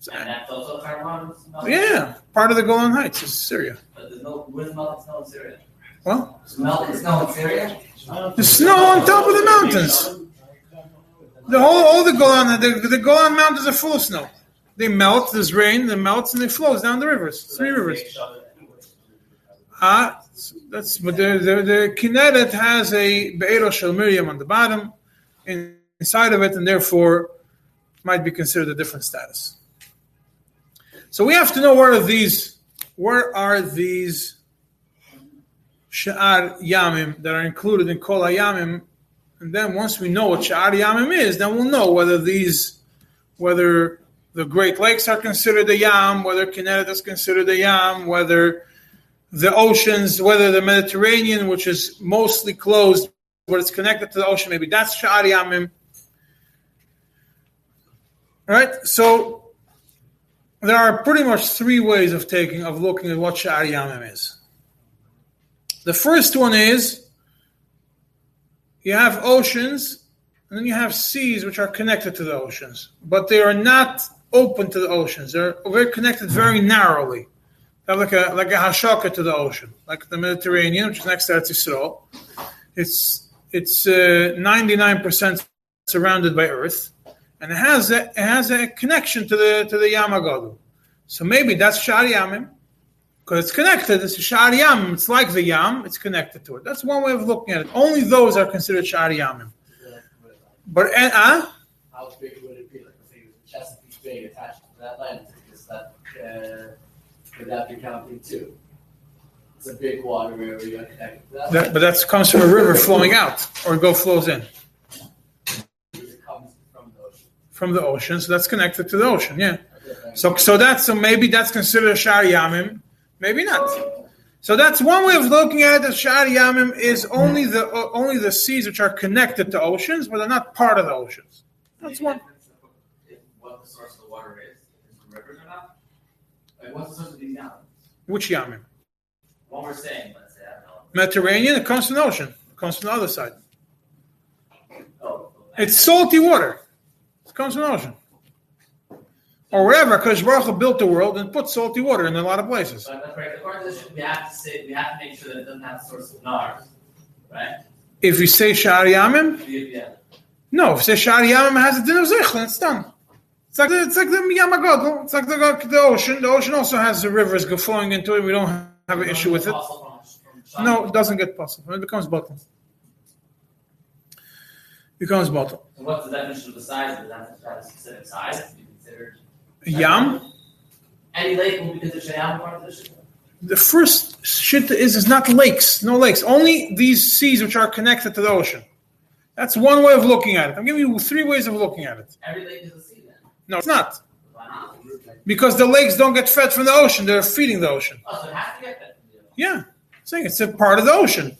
And that's also Taiwan. Yeah, part of the Golan Heights is Syria. But there's no, where's melting snow in Syria? Well, It's melting snow in Syria? the snow on top of the mountains. The whole all the Golan the, the Golan mountains are full of snow. They melt. There's rain. It melts and it flows down the rivers. Three rivers. Ah, that's but the the, the Kinneret has a Be'ero Shel Miriam on the bottom, in, inside of it, and therefore might be considered a different status. So we have to know where are these where are these Sha'ar Yamim that are included in Kol Yamim, and then once we know what Sha'ar Yamim is, then we'll know whether these whether the Great Lakes are considered a Yam, whether Kinneret is considered a Yam, whether the oceans, whether the Mediterranean, which is mostly closed, but it's connected to the ocean, maybe that's Sha'ar Yamim. All right, So there are pretty much three ways of taking of looking at what Sha'ar Yamim is. The first one is you have oceans and then you have seas which are connected to the oceans, but they are not open to the oceans. They're very connected very narrowly. They have like a like a hashaka to the ocean, like the Mediterranean, which is next to Eretz Yisrael. It's it's uh, ninety nine percent surrounded by earth, and it has a, it has a connection to the to the Yamagadu. So maybe that's Shar Yamim, because it's connected. It's a Shar Yamim. It's like the Yam. It's connected to it. That's one way of looking at it. Only those are considered Shar Yamim. But and uh, How big would it be? Like, say, Chesapeake Bay attached to that land, is that, uh, would that be counting too? It's a big water area, connected to that. that, but that comes from a river flowing out, or go flows in It comes from the ocean. From the ocean. So that's connected to the ocean. Yeah. So so that's so maybe that's considered a Shar Yamim, maybe not. So that's one way of looking at it. That Shar Yamim is only the uh, only the seas which are connected to oceans, but they're not part of the oceans. That's one. If What the source of the water is, if it's from rivers or not? Like, what's the source of these mountains? Which Yamim? What we're saying, let's say, I don't know. Mediterranean. It comes from the ocean. It comes from the other side. Oh, It's salty water. Comes from the ocean. Or wherever, because Baruch built the world and put salty water in a lot of places. But that's right. According to this, we have to say we have to make sure that it doesn't have a source of Nars, right? If you say Shar Yamim, Yeah. no. If you say Shar Yamim has a din of Zichlin, it's done. It's like the, it's like the Yamagodl. It's like the, the ocean. The ocean also has the rivers flowing into it. We don't have an issue with it. Also from- from No, it doesn't get possible. It becomes bottle. Becomes bottle. So what's the definition of the size? Does that have a specific size to be considered? Yam. Any lake will be considered Shayam part of the shit. The first shit is is not lakes. No lakes. Only these seas which are connected to the ocean. That's one way of looking at it. I'm giving you three ways of looking at it. Every lake is a sea then. No, it's not. Why not? Because the lakes don't get fed from the ocean. They're feeding the ocean. Oh, so it has to get that from the ocean. Yeah. I'm saying it's a part of the ocean.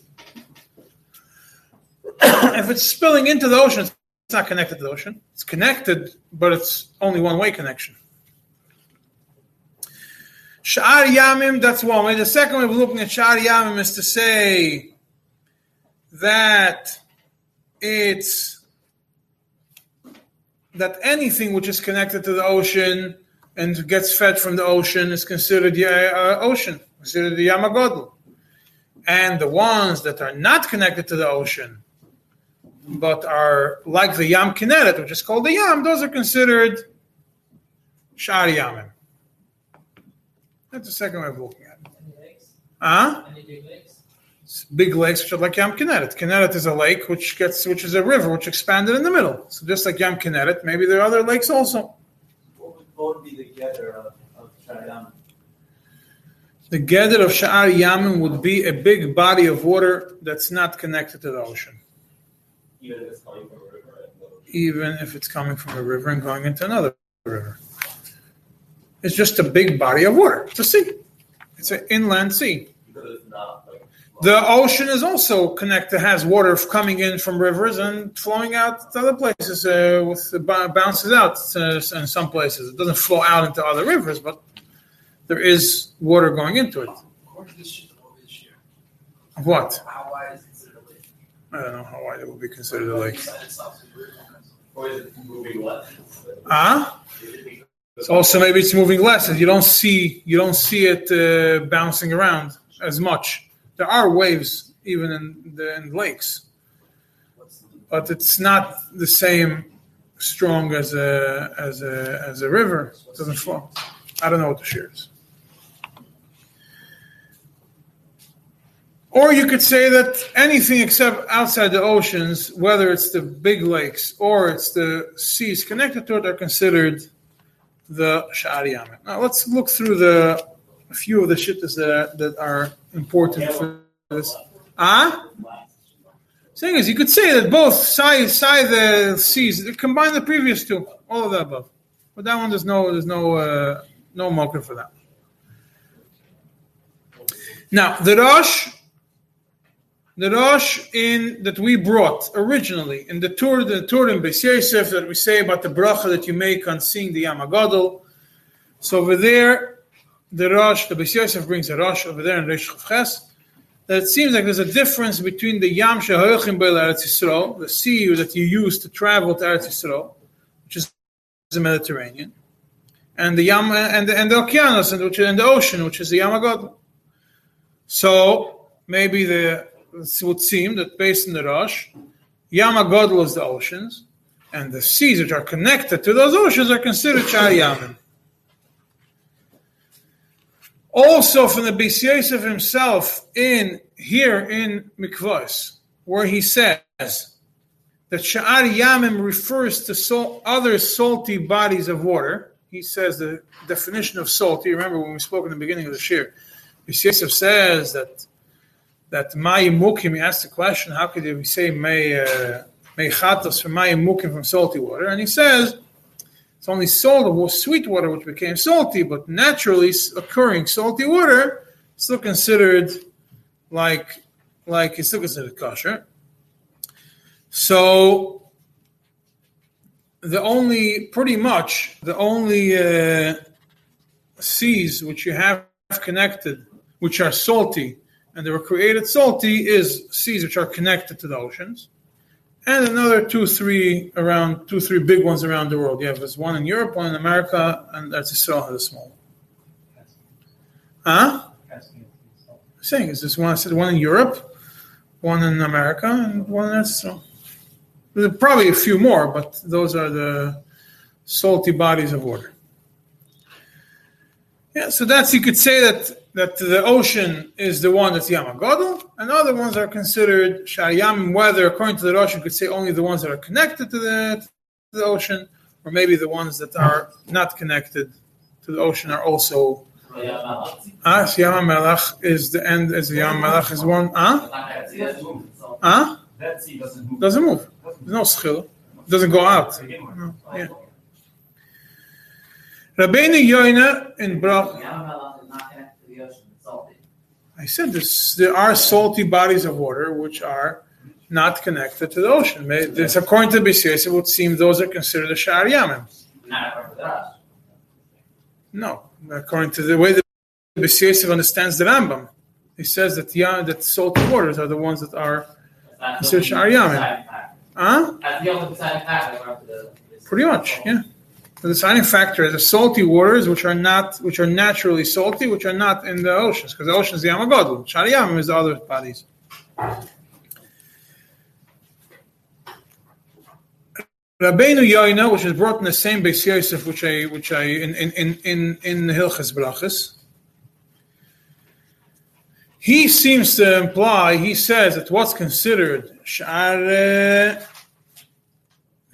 <coughs> if it's spilling into the ocean, it's not connected to the ocean. It's connected, but it's only one way connection. Sha'ar Yamim, that's one way. The second way of looking at Sha'ar Yamim is to say that it's that anything which is connected to the ocean and gets fed from the ocean is considered the uh, ocean, considered the Yamagodl. And the ones that are not connected to the ocean, but are like the Yam Kinneret, which is called the Yam, those are considered Shari Yamim. That's the second way of looking at it. Any lakes? Huh? Any big lakes? It's big lakes which are like Yam Kinneret. Kinneret is a lake which gets which is a river which expanded in the middle. So just like Yam Kinneret, maybe there are other lakes also. What would, would be the gather of, of Shayam? The gather of Sha'ar Yamin would be a big body of water that's not connected to the ocean, Even if it's coming from a river and the even if it's coming from a river and going into another river. It's just a big body of water. It's a sea. It's an inland sea. because it's not like The ocean is also connected, has water coming in from rivers and flowing out to other places. Uh, with the bounces out uh, in some places. It doesn't flow out into other rivers, but there is water going into it. According to this shit, the whole this year, Of what? how wide is considered a lake? I don't know how wide it would be considered a lake. Inside itself, so we're- or is it moving less? Is it because- so also maybe it's moving less. and You don't see you don't see it uh, bouncing around as much. There are waves even in the in lakes, but it's not the same strong as a as a as a river. It doesn't flow. I don't know what the shear is. Or you could say that anything except outside the oceans, whether it's the big lakes or it's the seas connected to it, are considered the Sha'ar Yamin. Now let's look through the a few of the shittas that, that are important for this. Ah? Thing is, you could say that both side side the seas combine the previous two, all of the above. But that one, there's no there's no uh, no marker for that. Now the Rosh, the Rosh in that we brought originally in the Tur the Tur in Beis Yosef that we say about the bracha that you make on seeing the Yam HaGadol. So over there, the Rosh, the Beis Yosef brings a Rosh over there in Reish Chav Ches that it seems like there's a difference between the Yam Shehoyachim Beil Eretz Yisrael, the sea that you use to travel to Eretz Yisrael, which is the Mediterranean, and the Yam and the, and the and which and the ocean, which is the Yam HaGadol. So maybe the it would seem that based on the Rosh, Yam HaGadol is the oceans, and the seas which are connected to those oceans are considered Shar Yamim. Also from the Beis Yosef himself in here in Mikvos, where he says that Sha'ar Yamim refers to sal- other salty bodies of water. He says the definition of salty. Remember when we spoke in the beginning of the shir, Beis Yosef says that that Mayim Mukim, he asked the question, how could we say May uh, Chatos from Mayim Mukim from salty water? And he says it's only salt was sweet water which became salty, but naturally occurring salty water still considered like like it's still considered kosher. So the only pretty much the only uh, seas which you have connected, which are salty, and they were created salty, is seas which are connected to the oceans and another two, three around two, three big ones around the world. You have this one in Europe, one in America, and that's has a small. one. Huh? Saying is this one? I said one in Europe, one in America, and one in Israel. Probably a few more, but those are the salty bodies of water. Yeah, so that's you could say that that the ocean is the one that's Yam HaGadol, and other ones are considered Shar Yamim, whether according to the Rosh you could say only the ones that are connected to the, to the ocean, or maybe the ones that are not connected to the ocean are also Ah, Yam HaMelech is the end as Yam HaMelech is one ah? Ah? doesn't move. Doesn't. There's no schil. Doesn't go out. Rabbeinu Yoina in Brach Yamamelech is not connected to the ocean, it's salty. I said this. There are salty bodies of water which are not connected to the ocean. May- This, according to the BCS, it would seem those are considered a Shar Yamim. Not according to that. No, according to the way the BCS understands the Rambam, he says that yeah, that salty waters are the ones that are, That's So the Shar Yamin. deciding factor. huh? That's the only deciding factor according to the. Pretty much, yeah. The deciding factor is the salty waters, which are not, which are naturally salty, which are not in the oceans, because the ocean is the Yamagodl. Shar Yamim is the other bodies. Rabbeinu Yoina, which is brought in the same Beis Yosef, which I, which I, in in in in, in Hilchas Brachas. He seems to imply, he says that what's considered Shar uh,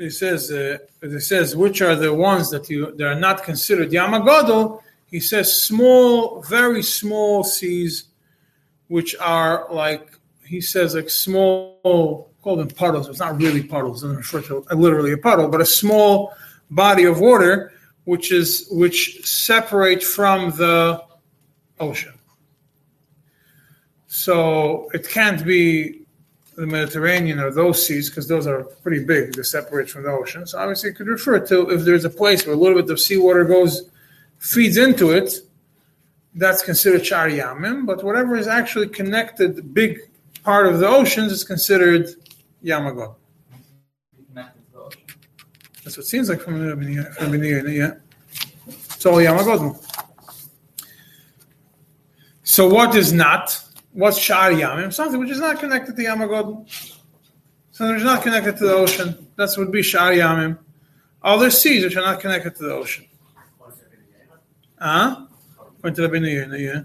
he says, uh, says, which are the ones that you that are not considered Yamagodol? He says small, very small seas, which are like he says like small, call them puddles. It's not really puddles. It doesn't refer to literally a puddle, but a small body of water which is which separate from the ocean. So it can't be the Mediterranean or those seas because those are pretty big to separate from the ocean. So obviously, it could refer to if there's a place where a little bit of seawater goes feeds into it, that's considered Shar Yamim. But whatever is actually connected, big part of the oceans is considered ocean. That's what it seems like from the Bnei, yeah. It's all Yamagod. So what is not? What's Shar Yamim? Something which is not connected to Yamagod. Something which is not connected to the ocean. That would be Shar Yamim. Other seas which are not connected to the ocean. Huh? Went to the Bnei, yeah.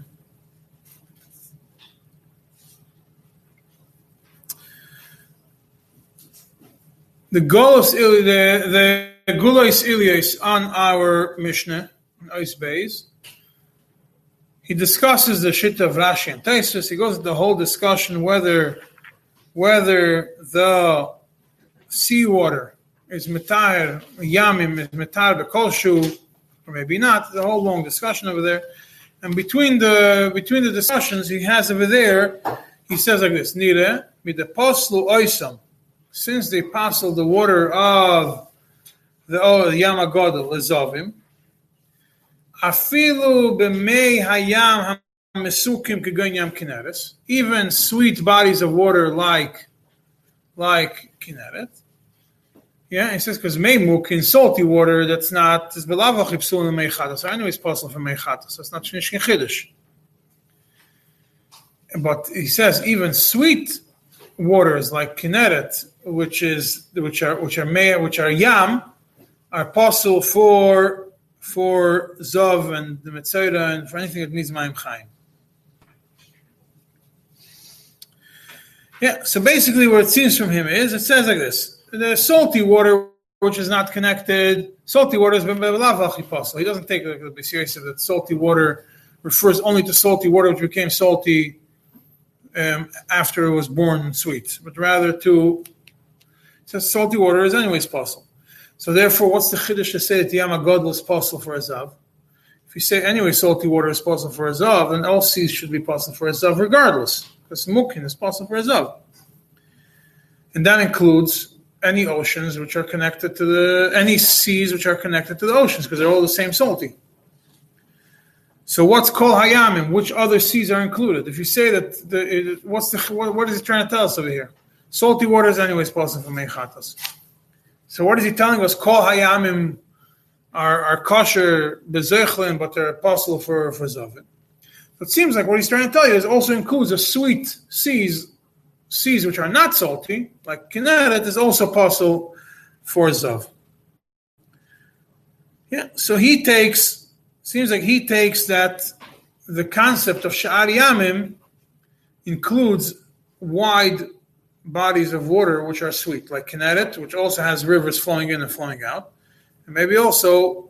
The Golos the the Gulos Ilias on our Mishnah, Ice Bays. He discusses the shit of Rashi and Tosfos. He goes into the whole discussion whether whether the seawater is metar yamim is metar bekolshu or maybe not. The whole long discussion over there. And between the between the discussions he has over there, he says like this: Nire mit the poslu oisam. Since they passed the water of the oh, Yamagodel Lezovim, afilu b'mei hayam hamesukim kegon yam kineres, even sweet bodies of water like like Kinneret. Yeah, he says because meimuk in salty water that's not is belavach ipsul in meichatas. I know it's possible for meichatas. That's not shnish chiddush. But he says even sweet waters like Kinneret, which is which are which are mei, which are yam, are possible for for Zov and the Metzora and for anything that needs Mayim Chaim. Yeah, so basically what it seems from him is it says like this the salty water which is not connected, salty water is. He doesn't take it like, seriously that salty water refers only to salty water which became salty um, after it was born sweet, but rather to says salty water is anyways possible. So therefore, what's the chiddush to say that Yama Godel is possible for a zav? If you say anyway salty water is possible for a zav, then all seas should be possible for a zav regardless, because mukin is possible for a zav. And that includes any oceans which are connected to the any seas which are connected to the oceans, because they're all the same salty. So what's called hayamim? Which other seas are included? If you say that, the, it, what's the what, what is he trying to tell us over here? Salty water is anyways possible for mechatas. So what is he telling us? Kol hayamim are, are kosher bezechlin, but they're possible for for zavin. So it seems like what he's trying to tell you is also includes the sweet seas, seas which are not salty, like Kinneret is also possible for zav. Yeah, so he takes seems like he takes that the concept of sha'ar yamim includes wide bodies of water which are sweet, like Kinneret, which also has rivers flowing in and flowing out, and maybe also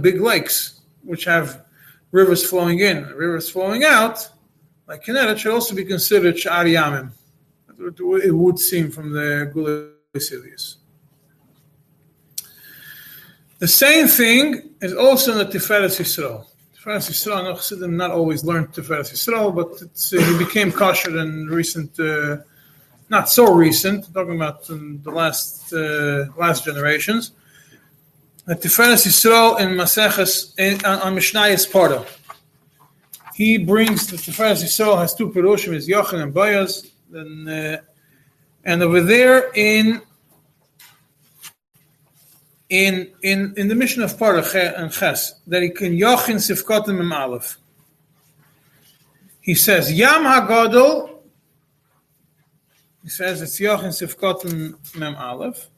big lakes which have rivers flowing in, rivers flowing out, like Kinneret, should also be considered Sha'ar Yamim. It would seem from the Gulesilius. The same thing is also in the Tiferet Yisrael. Tiferet Yisrael, not always learned Tiferet Yisrael, but uh, he became kosher in recent, uh, not so recent, talking about in the last uh, last generations. The Tiferet Yisrael in Maseches in, on, on Mishnayos Parah. He brings the Tiferet Yisrael has two perushim, is Yochin and Bayaz, and uh, and over there in in in in the Mishnah of Parah and Ches that he can Yochin Sifkotim Aleph. He says Yam Hagadol. He says it's Yochin Sifkotim Mem Aleph.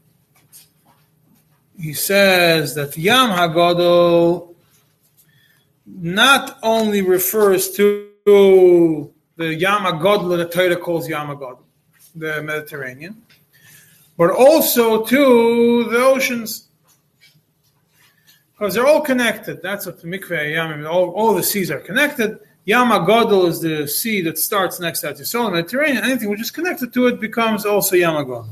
He says that Yam Hagadol not only refers to the Yam Hagadol that the Torah calls Yam Hagadol, the Mediterranean, but also to the oceans. Because they're all connected. That's what the mikveh yamim, all, all the seas are connected. Yam Agadol is the sea that starts next to Yisrael, Mediterranean. Anything which is connected to it becomes also Yam Agadol.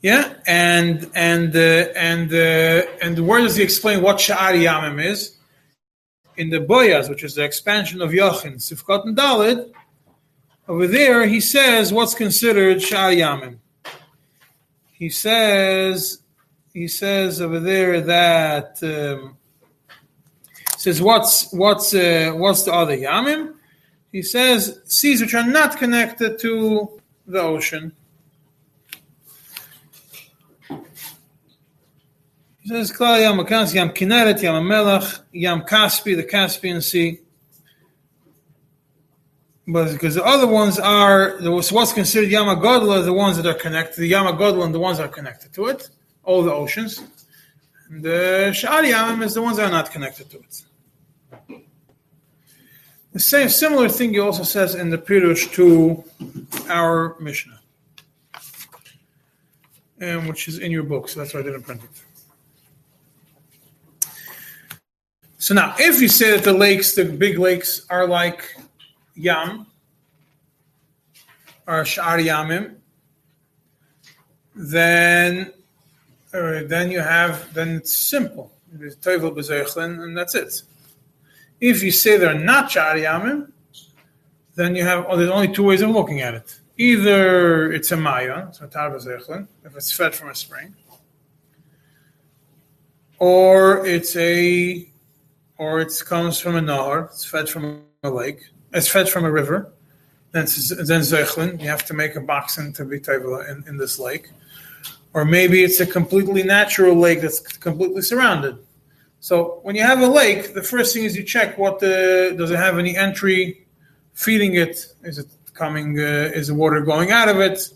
Yeah, and and uh, and uh, and where does he explain what Sha'ar Yamim is? In the Boyaz, which is the expansion of Yachin, Sifkat and Dalid, over there he says what's considered Sha'ar Yamim. He says he says over there that um, says what's what's uh, what's the other Yamim? He says seas which are not connected to the ocean. He says Klal Yam Makans, Yam Kinneret, Yam Yam Kaspi, the Caspian Sea. But because the other ones are the what's considered Yam Agadol are the ones that are connected. The Yam Agadol and the ones that are connected to it, all the oceans. And the Sha'ar Yamim is the ones that are not connected to it. The same similar thing he also says in the Pirush to our Mishnah, and which is in your book, so that's why I didn't print it. So now, if you say that the lakes, the big lakes, are like Yam, or Sha'ar Yamim, then, then you have, then it's simple. It's and that's it. If you say they're not Sha'ar Yamim, then you have, oh, there's only two ways of looking at it. Either it's a Mayon, so Tar B'Zeichlin, if it's fed from a spring, or it's a or it comes from a nahar, it's fed from a lake, it's fed from a river, then then zeichlin, you have to make a boxen to be in, in this lake. Or maybe it's a completely natural lake that's completely surrounded. So when you have a lake, the first thing is you check what the does it have any entry feeding it? Is it coming? Uh, is the water going out of it?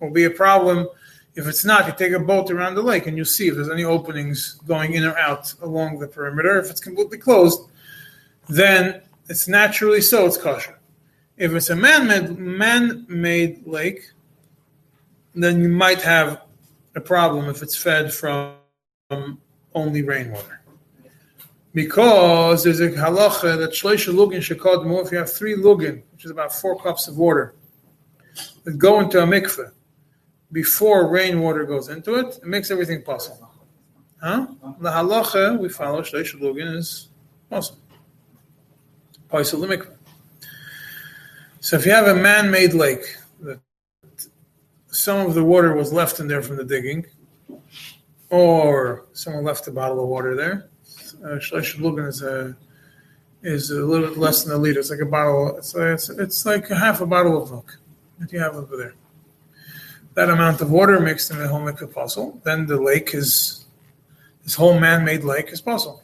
Will be a problem. If it's not, you take a boat around the lake and you see if there's any openings going in or out along the perimeter. If it's completely closed, then it's naturally so it's kosher. If it's a man-made man-made lake, then you might have a problem if it's fed from only rainwater. Because there's a halacha that shleisha lugin shekadmu, if you have three lugin, which is about four cups of water, that go into a mikveh, before rainwater goes into it, it makes everything possible. Huh? The halacha we follow shleish lugin is possible. So if you have a man-made lake that some of the water was left in there from the digging, or someone left a bottle of water there, shleish lugin is a is a little bit less than a liter. It's like a bottle. It's, it's, it's like a half a bottle of milk that you have over there that amount of water mixed in the whole puzzle, then the lake is this whole man-made lake is possible.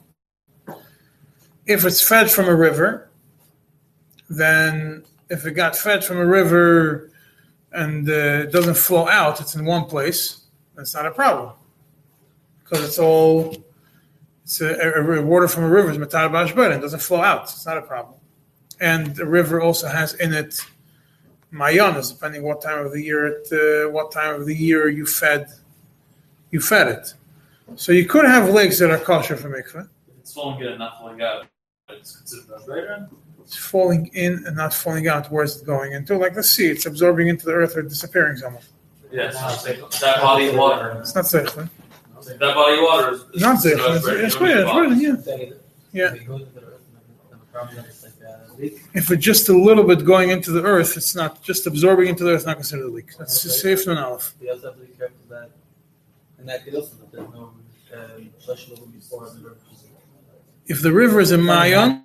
If it's fed from a river, then if it got fed from a river and uh, doesn't flow out, it's in one place, that's not a problem because it's all it's a, a, a water from a river is matar bashber and doesn't flow out. It's not a problem, and the river also has in it mayanas, depending what time of the year it, uh, what time of the year you fed, you fed it. So you could have lakes that are kosher for mikveh. It's falling in and not falling out. It's considered. It's falling in and not falling out. Where's it going into? Like the sea, it's absorbing into the earth or disappearing somewhere. Yes, that body of water. It's not zeichel. That body of water is, zeichel. It's, it's, weird, it's weird, yeah. Yeah. If it's just a little bit going into the earth, it's not just absorbing into the earth. It's not considered a leak. That's just safe and aleph. We also have to be careful that, in that case also, that there's no, um, flesh will be stored in the river. If the river is a mayon,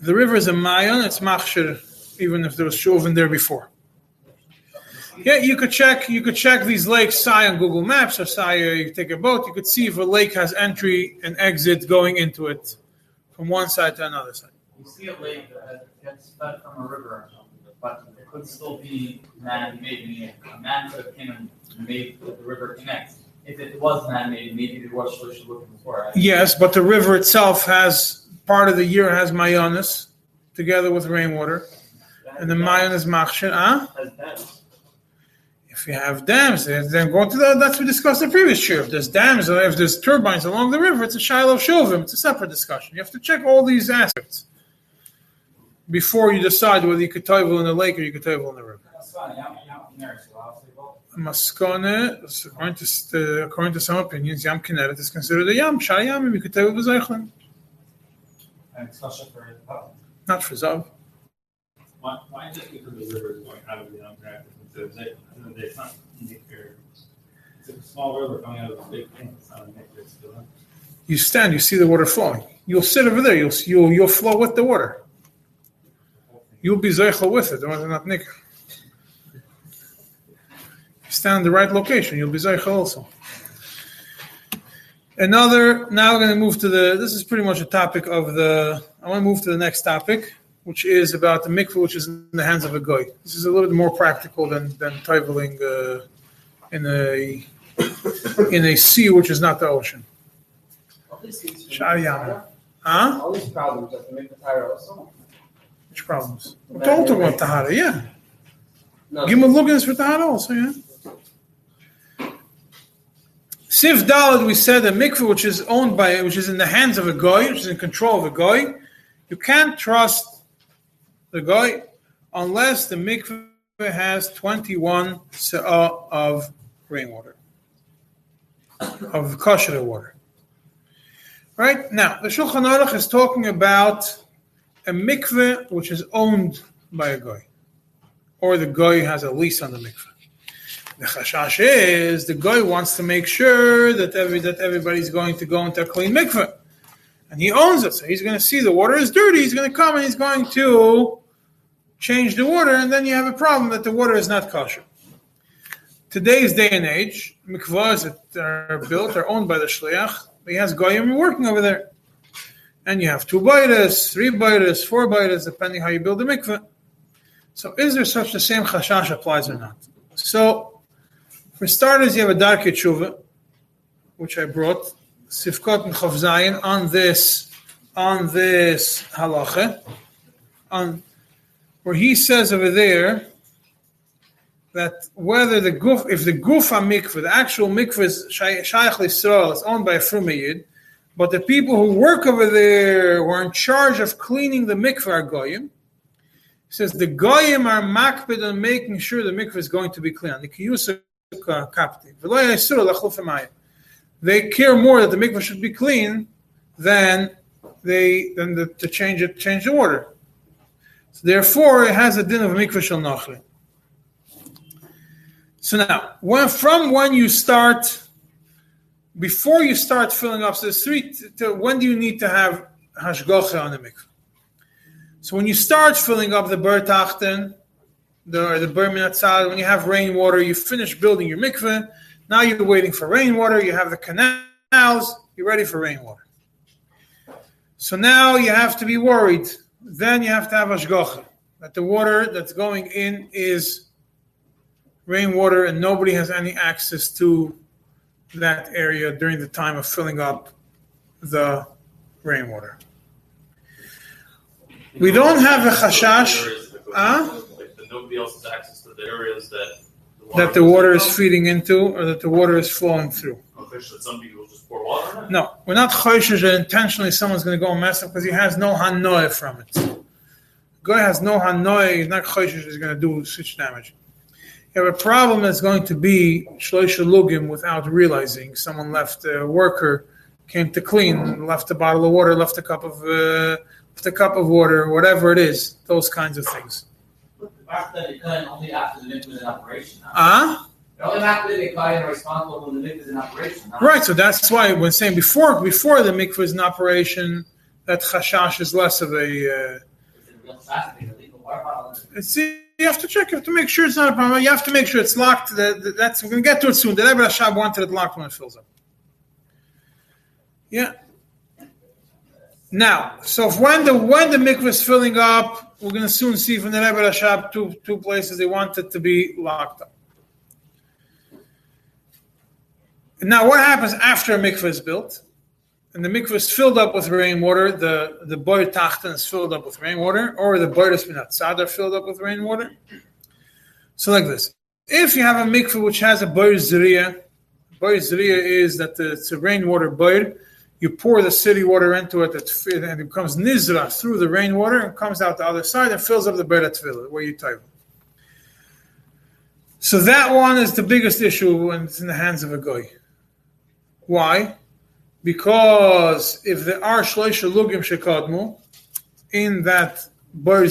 the river is a mayon, it's machshir, even if there was shuv in there before. Yeah, you could check. You could check these lakes, say on Google Maps, or say uh, you take a boat. You could see if a lake has entry and exit going into it from one side to another side. You see a lake that gets fed from a river, but it could still be man-made, meaning a man could have came and made the river connect. If it was man-made, maybe there was Shlosh looking before. Yes, but the river itself has part of the year has mayonis together with rainwater, and the mayon is machshir. Huh? If you have dams, then go to the, that's what we discussed in the previous year. If there's dams or if there's turbines along the river, it's a Shiloh Shuvim. It's a separate discussion. You have to check all these aspects before you decide whether you could toivel in the lake or you could toivel in the river. That's fine, yeah, yeah, there, so I'll say both. Maskone, according to, uh, according to some opinions, Yam Kinneret is considered a Yam. Shai Yam, you could b'zeichlin. And it's special for, oh, Not for Zav. Why, why is it because the river is going out of the instead You stand, you see the water flowing. You'll sit over there. You'll you'll you'll flow with the water. You'll be zeichel with it. The not nicker. Stand in the right location. You'll be zeichel also. Another. Now we're going to move to the. This is pretty much a topic of the. I want to move to the next topic, which is about the mikveh, which is in the hands of a guy. This is a little bit more practical than than uh, in a in a sea, which is not the ocean. All these things for Shai the Yam. Torah, Huh? All these problems have to make the tire also. Which problems? We're talking about Tahara, yeah. No. Give him a look at this for Tahara also, yeah. Sif Dalad, we said a mikveh which is owned by, which is in the hands of a guy, which is in control of a guy. You can't trust the guy unless the mikveh has 21 se'ah uh, of rainwater, of kosher water. Right? Now, the Shulchan Aruch is talking about a mikveh which is owned by a guy, or the guy has a lease on the mikveh. The chashash is the guy wants to make sure that every that everybody's going to go into a clean mikveh, and he owns it. So he's going to see the water is dirty. He's going to come and he's going to change the water, and then you have a problem that the water is not kosher. Today's day and age, mikvahs that are built are owned by the shliach. He has goyim working over there and you have two baitas, three baitas, four baitas, depending how you build the mikvah. So, is there such the same chashash applies or not? So, for starters, you have a Darkei Tshuva, which I brought, Sifkot and Chavzayin, on this, on this halacha, on where he says over there that whether the guf, if the gufa mikveh, the actual mikveh is shaykh Yisrael, is owned by a frumayid, but the people who work over there who are in charge of cleaning the mikveh are goyim. He says the goyim are makbid on making sure the mikveh is going to be clean. The kiyusa kapti. They care more that the mikvah should be clean than they than the, to change it change the order. So therefore, it has a din of mikvah shel nachli. So now, when from when you start before you start filling up, so there's three. When do you need to have hashgacha on the mikvah? So when you start filling up the bertachten, the or the berminatzad, when you have rainwater, you finish building your mikveh. Now you're waiting for rainwater. You have the canals. You're ready for rainwater. So now you have to be worried. Then you have to have hashgacha that the water that's going in is rainwater, and nobody has any access to that area during the time of filling up the rainwater. We don't have a chashash Huh? Like, nobody else has access to the areas that. That the water is feeding into or that the water is flowing through. No, we're not choishes that intentionally someone's going to go and mess up because he has no hanoah from it. Guy has no hanoah, he's not choishes he's going to do such damage. You have a problem that's going to be shloisha lugim without realizing someone left a worker came to clean, left a bottle of water, left a cup of uh, left a cup of water, whatever it is, those kinds of things. After the Kohen, only after the mikvah is in operation. Ah, Only after the Kohen are responsible when the mikvah is in operation. huh? right. So that's why when saying before before the mikvah is in operation, that chashash is less of a. Uh, Is a real plastic, a legal water bottle? it's, you have to check. You have to make sure it's not a problem. You have to make sure it's locked. That, that- that's we're going to get to it soon. The Rebbe Rashab wanted it locked when it fills up. Yeah. Now, so if when the when the mikvah is filling up, we're going to soon see from the Rebbe Rashab two two places they wanted to be locked up. Now, what happens after a mikvah is built? And the mikvah is filled up with rainwater. The the boy tachten is filled up with rainwater, or the boy are filled up with rainwater. So, like this: If you have a mikveh which has a boir zriya, boir zriya is that it's a rainwater boir. You pour the city water into it, and it becomes nizra through the rainwater and comes out the other side and fills up the tefillah where you type. So that one is the biggest issue when it's in the hands of a guy. Why? Because if there are shloisha lugim shekadmu in that boir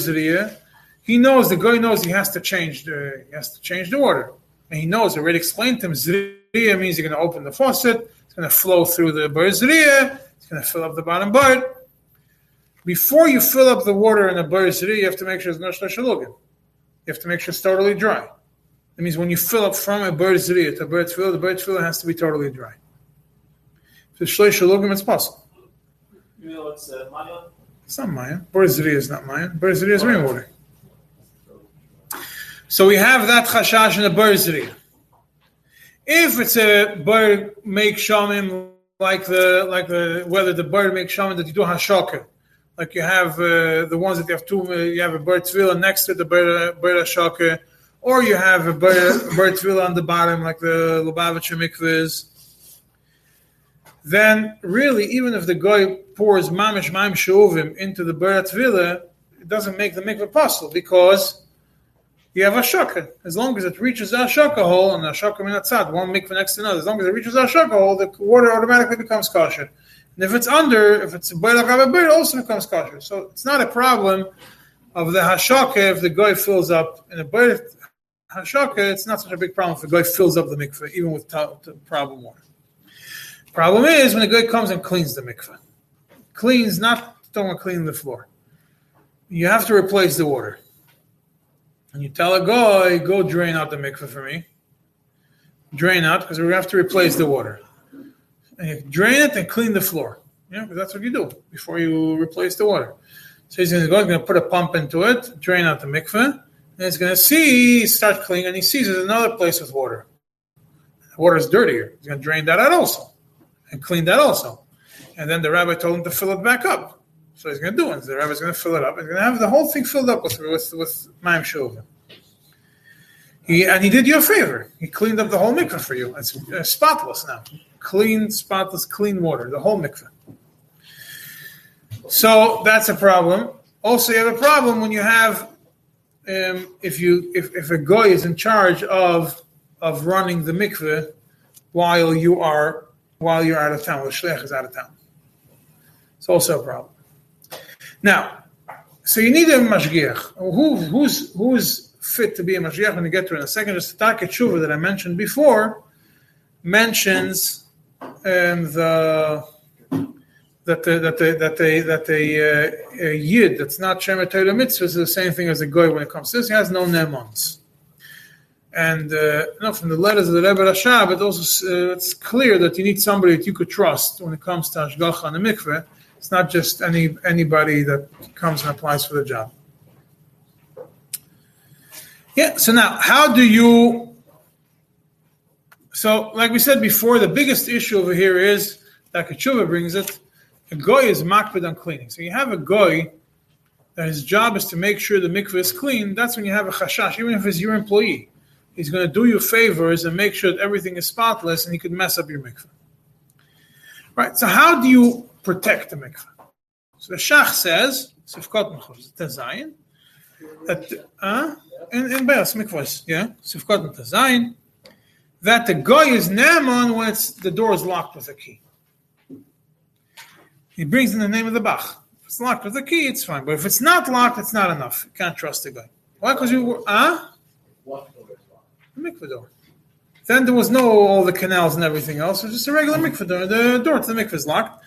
he knows the guy knows he has to change the he has to change the water, and he knows already explained to him zriya means you're going to open the faucet, going to flow through the bar zriya, it's going to fill up the bottom bar. Before you fill up the water in the bar zriya, you have to make sure there's no shlashalugin. You have to make sure it's totally dry. That means when you fill up from a bar zriya to a the bar tevilah has to be totally dry. If it's shlashalugin, it's possible. You know, it's uh, Maya. It's not Maya. Bar zriya is not Maya. Bar zriya is rainwater. So we have that chashash in the bar zriya. If it's a bird make shamim like the like the whether the bird make shamim that you do hashaka, like you have uh, the ones that you have two, uh, you have a bar tevilah next to the bar bar hashaka, or you have a bar <coughs> tevilah on the bottom like the Lubavitcher mikvahs. Then really, even if the guy pours mamish maim shovim into the bar tefillah, it doesn't make the mikvah possible because you have a shaka. As long as it reaches a shaka hole, and a shaka minatzad, one mikvah next to another, as long as it reaches a shaka hole, the water automatically becomes kosher. And if it's under, if it's rabbi it also becomes kosher. So it's not a problem of the hashaka if the guy fills up in a bayla hashaka. It's not such a big problem if the guy fills up the mikvah, even with problem water. Problem is when the guy comes and cleans the mikvah, cleans not don't want to clean the floor. You have to replace the water and you tell a guy, go drain out the mikveh for me. Drain out because we're gonna have to replace the water. And you drain it and clean the floor. Yeah, because that's what you do before you replace the water. So he's going to go, he's to put a pump into it, drain out the mikveh, and he's going to see, start cleaning, and he sees there's another place with water. The water is dirtier. He's going to drain that out also and clean that also. And then the rabbi told him to fill it back up. So he's going to do it. The rabbi's going to fill it up. He's going to have the whole thing filled up with with with ma'am shuvah. He and he did you a favor. He cleaned up the whole mikveh for you. It's uh, spotless now, clean, spotless, clean water. The whole mikveh. So that's a problem. Also, you have a problem when you have um, if you if, if a guy is in charge of of running the mikveh while you are while you're out of town, while the shliach is out of town. It's also a problem. Now, so you need a mashgiach. Who, who's who's fit to be a mashgiach? When you get to it in a second, just Darkei Tshuva that I mentioned before mentions um, the that the, that the, that they that a, uh, a yid that's not shemer Torah mitzvah is the same thing as a goy when it comes to this. He has no nemons. And uh, know, from the letters of the Rebbe Rashab, it also uh, it's clear that you need somebody that you could trust when it comes to hashgacha and the mikveh. It's not just any anybody that comes and applies for the job. Yeah. So now, how do you? So, like we said before, the biggest issue over here is that Darkei Tshuva brings it. A goy is makbid on cleaning. So you have a goy that his job is to make sure the mikveh is clean. That's when you have a chashash, even if it's your employee. He's going to do you favors and make sure that everything is spotless, and he could mess up your mikveh. Right. So how do you protect the mikveh? So the Shach says, Sifkot Mechos, Tazayin, that, uh, in, in Be'as Mikvahs, yeah, Sifkot Tazayin, that the guy is Naaman when it's, the door is locked with a key. He brings in the name of the Bach. If it's locked with a key, it's fine. But if it's not locked, it's not enough. You can't trust the guy. Why? Because you were, locked? The mikveh door. Then there was no all the canals and everything else. It was just a regular mikveh door. The door to the mikveh is locked.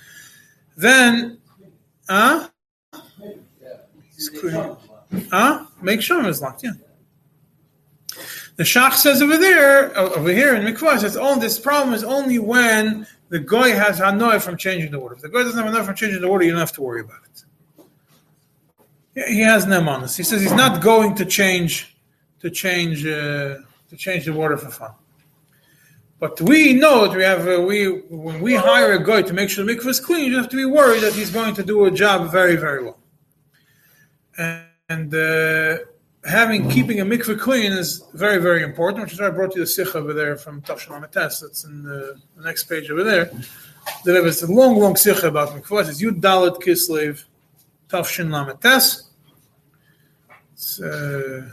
Then, huh? Huh? Make sure it's locked, yeah. The Shach says over there, over here in Mikvah, says, oh, this problem is only when the guy has hanoi from changing the water. If the guy doesn't have hanoi from changing the water, you don't have to worry about it. He has nemanis. He says he's not going to change to change uh, to change the water for fun. But we know that we have uh, we when we hire a guy to make sure the mikvah is clean, you have to be worried that he's going to do a job very very well. And, and uh, having keeping a mikvah clean is very very important, which is why I brought you the sikh over there from Tafshan Amates. That's in the, the next page over there. That it's a long long sikh about mikvahs. It's Yud Dalet Kislev Tafshin Lamates. Uh,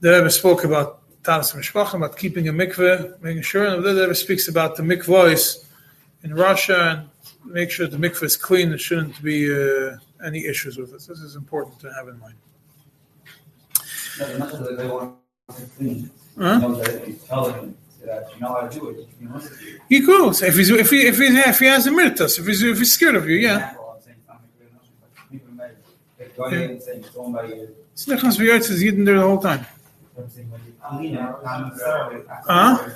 the Rebbe spoke about Taras Mishpachim, about keeping a mikveh, making sure, and the Rebbe speaks about the mikvahs in Russia and make sure the mikveh is clean. There shouldn't be uh, any issues with it. This is important to have in mind. Doesn't matter that they want to clean. Huh? That you tell them that you know how do it. You know what to do. He could if he's if he if he if he has a mirtas, if he's if he's scared of you, yeah. Example, I'm saying something very much, but people may- they go ahead and say it's owned by you. Slichas v'yotz is hidden there the whole time. Huh?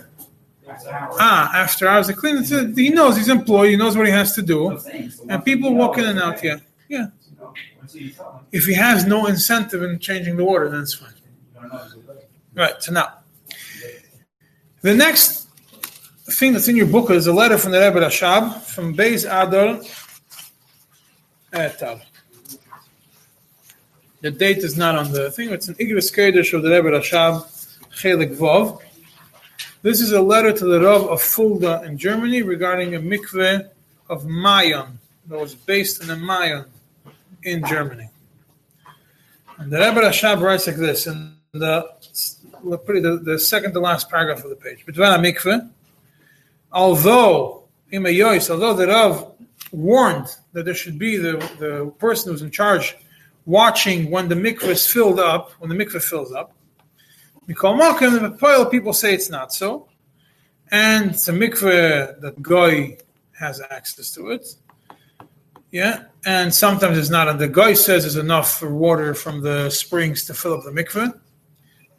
Ah, after hours, the clean. it's a- He knows he's employed. He knows what he has to do, and people walk in and out. Yeah, yeah. If he has no incentive in changing the water, then it's fine. Right. So now, the next thing that's in your book is a letter from the Rebbe Rashab from Beis Adar Etal. The date is not on the thing. It's an Igros Kodesh of the Rebbe Rashab Chelik Vov. This is a letter to the Rav of Fulda in Germany regarding a mikveh of Mayon that was based in a Mayon in Germany. And the Rebbe Rashab writes like this in the the, the second to last paragraph of the page. B'dvar mikveh, although Ima Yois, although the Rav warned that there should be the, the person who's in charge watching when the mikveh is filled up, when the mikveh fills up. Mikol Makim, the Poil people say it's not so. And it's a mikveh that Goy has access to it. Yeah, and sometimes it's not. And the Goy says there's enough water from the springs to fill up the mikveh.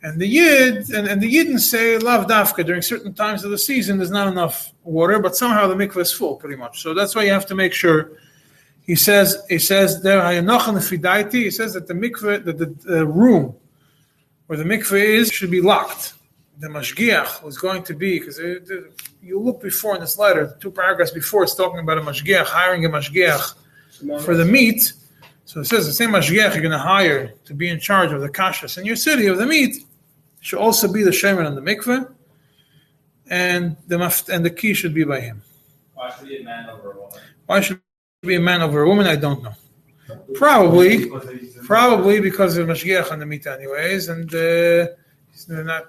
And the Yid and, and the Yidden say lav dafka during certain times of the season there's not enough water, but somehow the mikveh is full pretty much. So that's why you have to make sure. He says he says there the Fidaiti, he says that the mikveh that the, the room where the mikveh is should be locked. The mashgiach was going to be because you look before in this letter, two paragraphs before, it's talking about a mashgiach hiring a mashgiach for the meat. So it says the same mashgiach you're going to hire to be in charge of the kashas in your city of the meat should also be the shaman on the mikveh, and the and the key should be by him. Why should be a man over a woman? Why should it be a man over a woman? I don't know. Probably, probably because of mashgiach on the meat, anyways, and uh, he's not.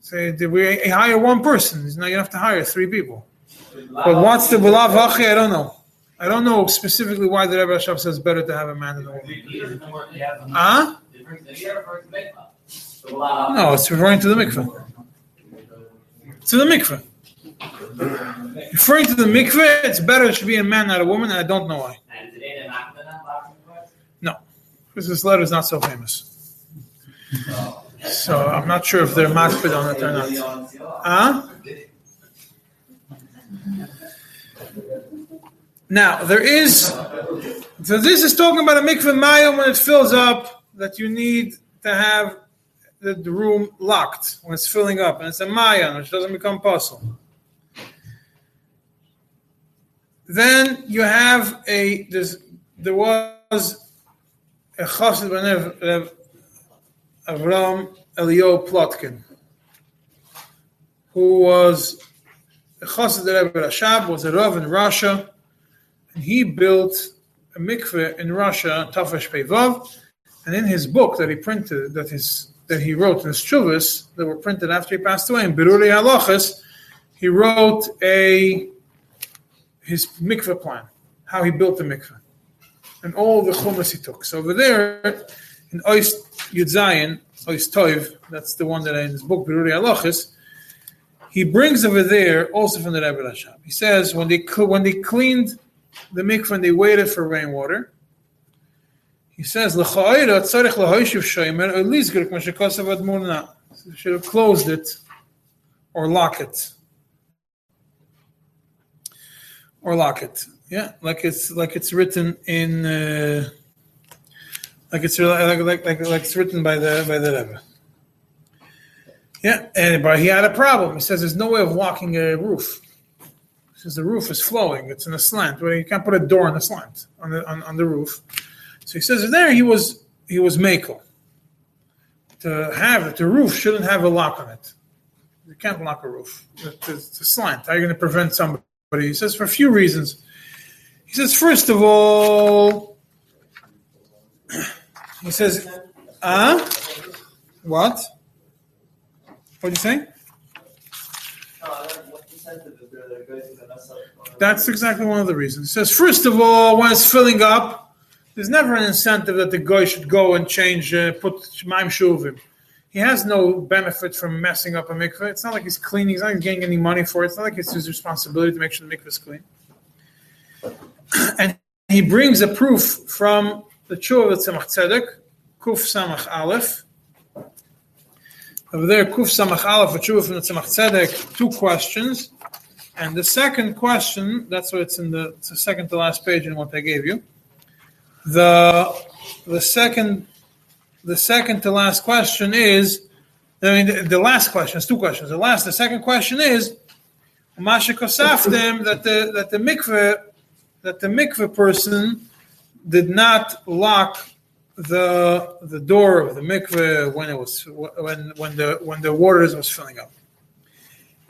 Say we hire one person. He's not have to hire three people. But what's the belav hachi? I don't know. I don't know specifically why the Rebbe Rashab says better to have a man than a woman. Huh? No, it's referring to the mikveh. To the mikveh. Referring to the mikveh, it's better it should be a man, not a woman, and I don't know why. No, because this letter is not so famous. So I'm not sure if they're makbid on it or not. Huh? Now there is. So this is talking about a mikveh maya when it fills up that you need to have the, room locked when it's filling up, and it's a maya which doesn't become puzzle. Then you have a there was a chassid Rev Avram Elio Plotkin, who was a chassid Rebbe Rashab, was a rav in Russia, and he built a mikveh in Russia, Tafash Peivav, and in his book that he printed, that his that he wrote in his chuvas that were printed after he passed away in Beruri Halachas, he wrote a his mikveh plan, how he built the mikveh, and all the chumas he took. So over there in Ois Yudzayin, Ois Toiv, that's the one that I, in his book Beruri Halachas, he brings over there also from the Rebbe Rashab. He says when they when they cleaned the mikveh and they waited for rainwater. He says, "L'cha'ira tzarich lahoishiv shomer at least good mashakasav. Should have closed it or lock it, or lock it. Yeah, like it's like it's written in, uh, like it's like like like like it's written by the by the Rebbe. Yeah, and but he had a problem. He says there's no way of locking a roof. He says the roof is flowing. It's in a slant. Where you can't put a door in the slant on the on, on the roof. So he says there he was he was makel. to have that the roof shouldn't have a lock on it. You can't lock a roof. It's it's a slant. How are you going to prevent somebody? He says for a few reasons. He says, first of all, he says, uh, what? What do you say? That's exactly one of the reasons. He says, first of all, when it's filling up, there's never an incentive that the guy should go and change, uh, put Maim Shuvim. He has no benefit from messing up a mikveh. It's not like he's cleaning, he's not getting any money for it. It's not like it's his responsibility to make sure the mikveh is clean. <clears throat> And he brings a proof from the Tshuva of Tzemach Tzedek, Kuf Samach Aleph. Over there, Kuf Samach Aleph, a Tshuva from the Tzemach Tzedek, two questions. And the second question, that's what it's in the, it's the second to last page in what I gave you. The the second the second to last question is I mean the, the last question is two questions. The last the second question is Masha Kosaftim that the that the mikveh that the mikveh person did not lock the the door of the mikveh when it was when when the when the waters was filling up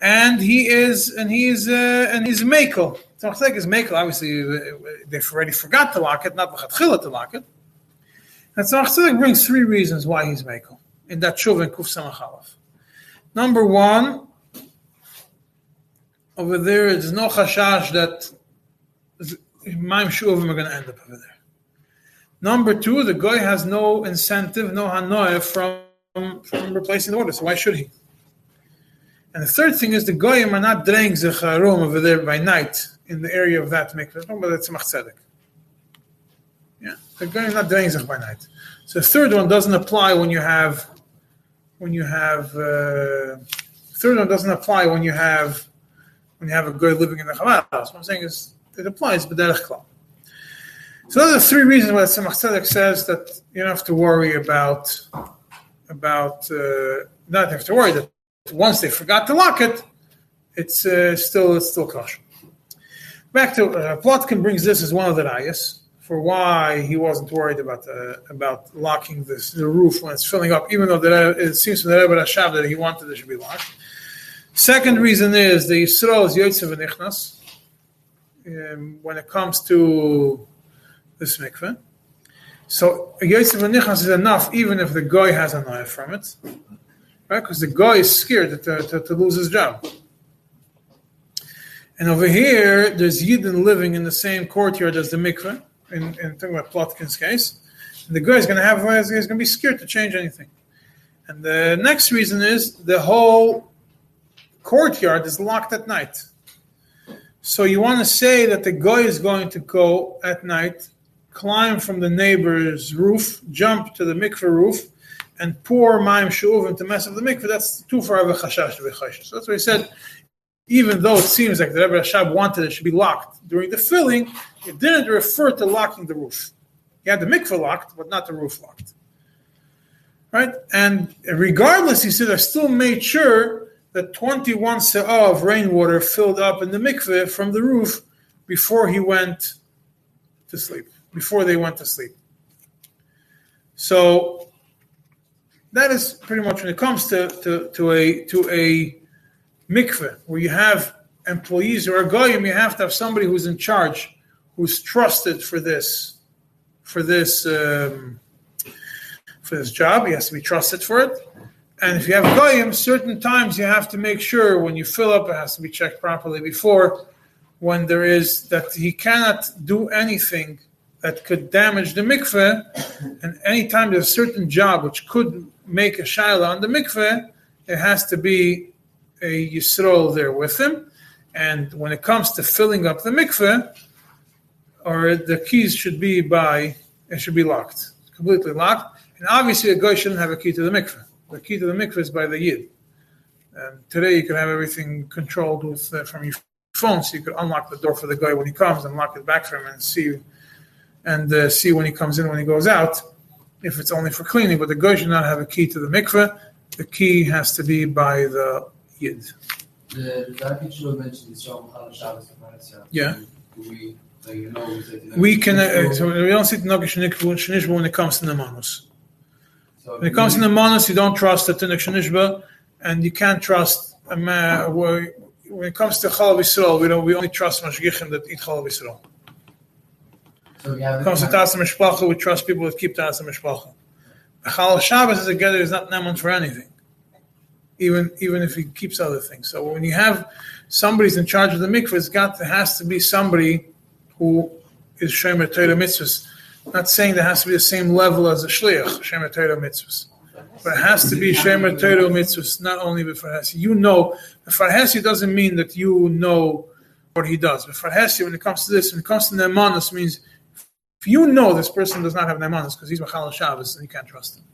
and he is and he is uh, and he's makel. Tzemach is makel. Obviously, uh, they've already forgot to lock it, not to lock it. And Tzemach brings three reasons why he's makel in that shuv and kuf samachalaf. Number one, over there, there's no chashash that maim shuvim are going to end up over there. Number two, the guy has no incentive, no hanoah from from replacing the water. So why should he? And the third thing is the goyim are not draining zecharum over there by night in the area of that mikveh. But it's tzemach tzedek. Yeah, the goyim are not draining zech by night. So the third one doesn't apply when you have when you have uh, third one doesn't apply when you have when you have a guy living in the Chabad house. What I'm saying is it applies b'derech klal. So those are three reasons why Tzemach Tzedek says that you don't have to worry about about uh, not have to worry that once they forgot to lock it, it's uh, still it's still kosher. Back to uh, Plotkin brings this as one of the rayas for why he wasn't worried about about locking this the roof when it's filling up, even though the, it seems from the Rebbe Rashab that he wanted it should be locked. Second reason is the Yisrael is Yotzev Nichnas um, when it comes to this mikveh. So Yotzev Nichnas is enough even if the guy has an eye from it right? Because the guy is scared to, to, to, lose his job. And over here, there's Yidden living in the same courtyard as the mikveh, in, in talking about Plotkin's case. And the guy is going to have, he's going to be scared to change anything. And the next reason is the whole courtyard is locked at night. So you want to say that the guy is going to go at night, climb from the neighbor's roof, jump to the mikveh roof, and pour Maim Shuvim to mess up the mikveh, that's too far of a chashash to be chashash. So that's why he said, even though it seems like the Rebbe Rashab wanted it should be locked during the filling, it didn't refer to locking the roof. He had the mikveh locked, but not the roof locked. Right? And regardless, he said, I still made sure that 21 se'ah of rainwater filled up in the mikveh from the roof before he went to sleep, before they went to sleep. So that is pretty much when it comes to, to, to a to a mikveh where you have employees or a goyim, you have to have somebody who's in charge, who's trusted for this for this um, for this job. He has to be trusted for it. And if you have goyim, certain times you have to make sure when you fill up, it has to be checked properly before. When there is that he cannot do anything that could damage the mikveh, and anytime there's a certain job which could make a shaila on the mikveh, it has to be yisrael there with him. And when it comes to filling up the mikveh, or the keys should be by, it should be locked, completely locked. And obviously, a guy shouldn't have a key to the mikveh. The key to the mikveh is by the yid. And today, you can have everything controlled with uh, from your phone, so you could unlock the door for the guy when he comes and lock it back for him and see and uh, see when he comes in when he goes out if it's only for cleaning, but the guy should not have a key to the mikveh. The key has to be by the yid. The Shul mentioned Chal Shabbos Yeah. We, like, you know, we, We can, uh, so we don't see the Nogish Shenishbu when it comes to the manus. So When it comes to the manas, you don't trust the Tinuk Shanishba, and you can't trust a man. When it comes to Chalav Yisrael, we don't. We only trust Mashgichim that eat Chalav Yisrael. So When it comes to Tasa Mishpacha, we trust people that keep Tasa Mishpacha. Chalav Shabbos as a gather is not naman for anything, even even if he keeps other things. So when you have somebody's in charge of the mikveh, it's got there has to be somebody who is Shemer Torah mitzvahs. Not saying there has to be the same level as a shliach Shemer Torah mitzvahs. But it has to be Shemer Torah mitzvahs, not only with Farhasi. You know, Farhasi doesn't mean that you know what he does. But Farhasi, when it comes to this, when it comes to Nemanis, means if you know this person does not have Nemanis because he's Machal Shabbos and you can't trust him.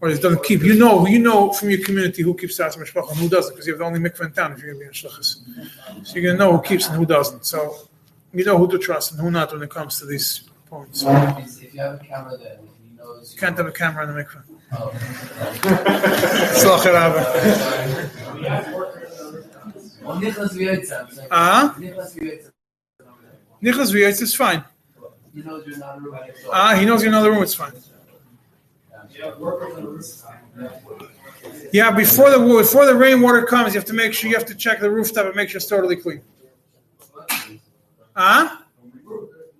Or he doesn't keep, you know, you know from your community who keeps Tzatz Mishpach and who doesn't, because you have the only mikveh in town if you're going to be in Shlichus. So you're going to know who keeps and who doesn't. So you know who to trust and who not when it comes to these points. You if you have a camera there, and he knows. can't have a camera in the mikveh. <laughs> Oh. Tzlach Rabba. Well, Nicholas Vieitza, Ah? Nicholas Vieitza. Is fine. He knows you're not a room next door. Ah, he knows you're in another room, it's fine. Yeah, before the before the rainwater comes, you have to make sure you have to check the rooftop and make sure it's totally clean. Ah?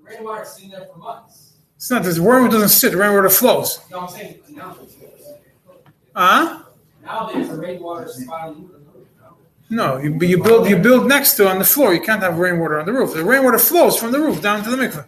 Rainwater's sitting there for months. It's not this rainwater doesn't sit, rainwater flows. No, I'm saying. Ah? Nowadays, the rainwater. No, you, you build you build next to on the floor. You can't have rainwater on the roof. The rainwater flows from the roof down to the mikveh.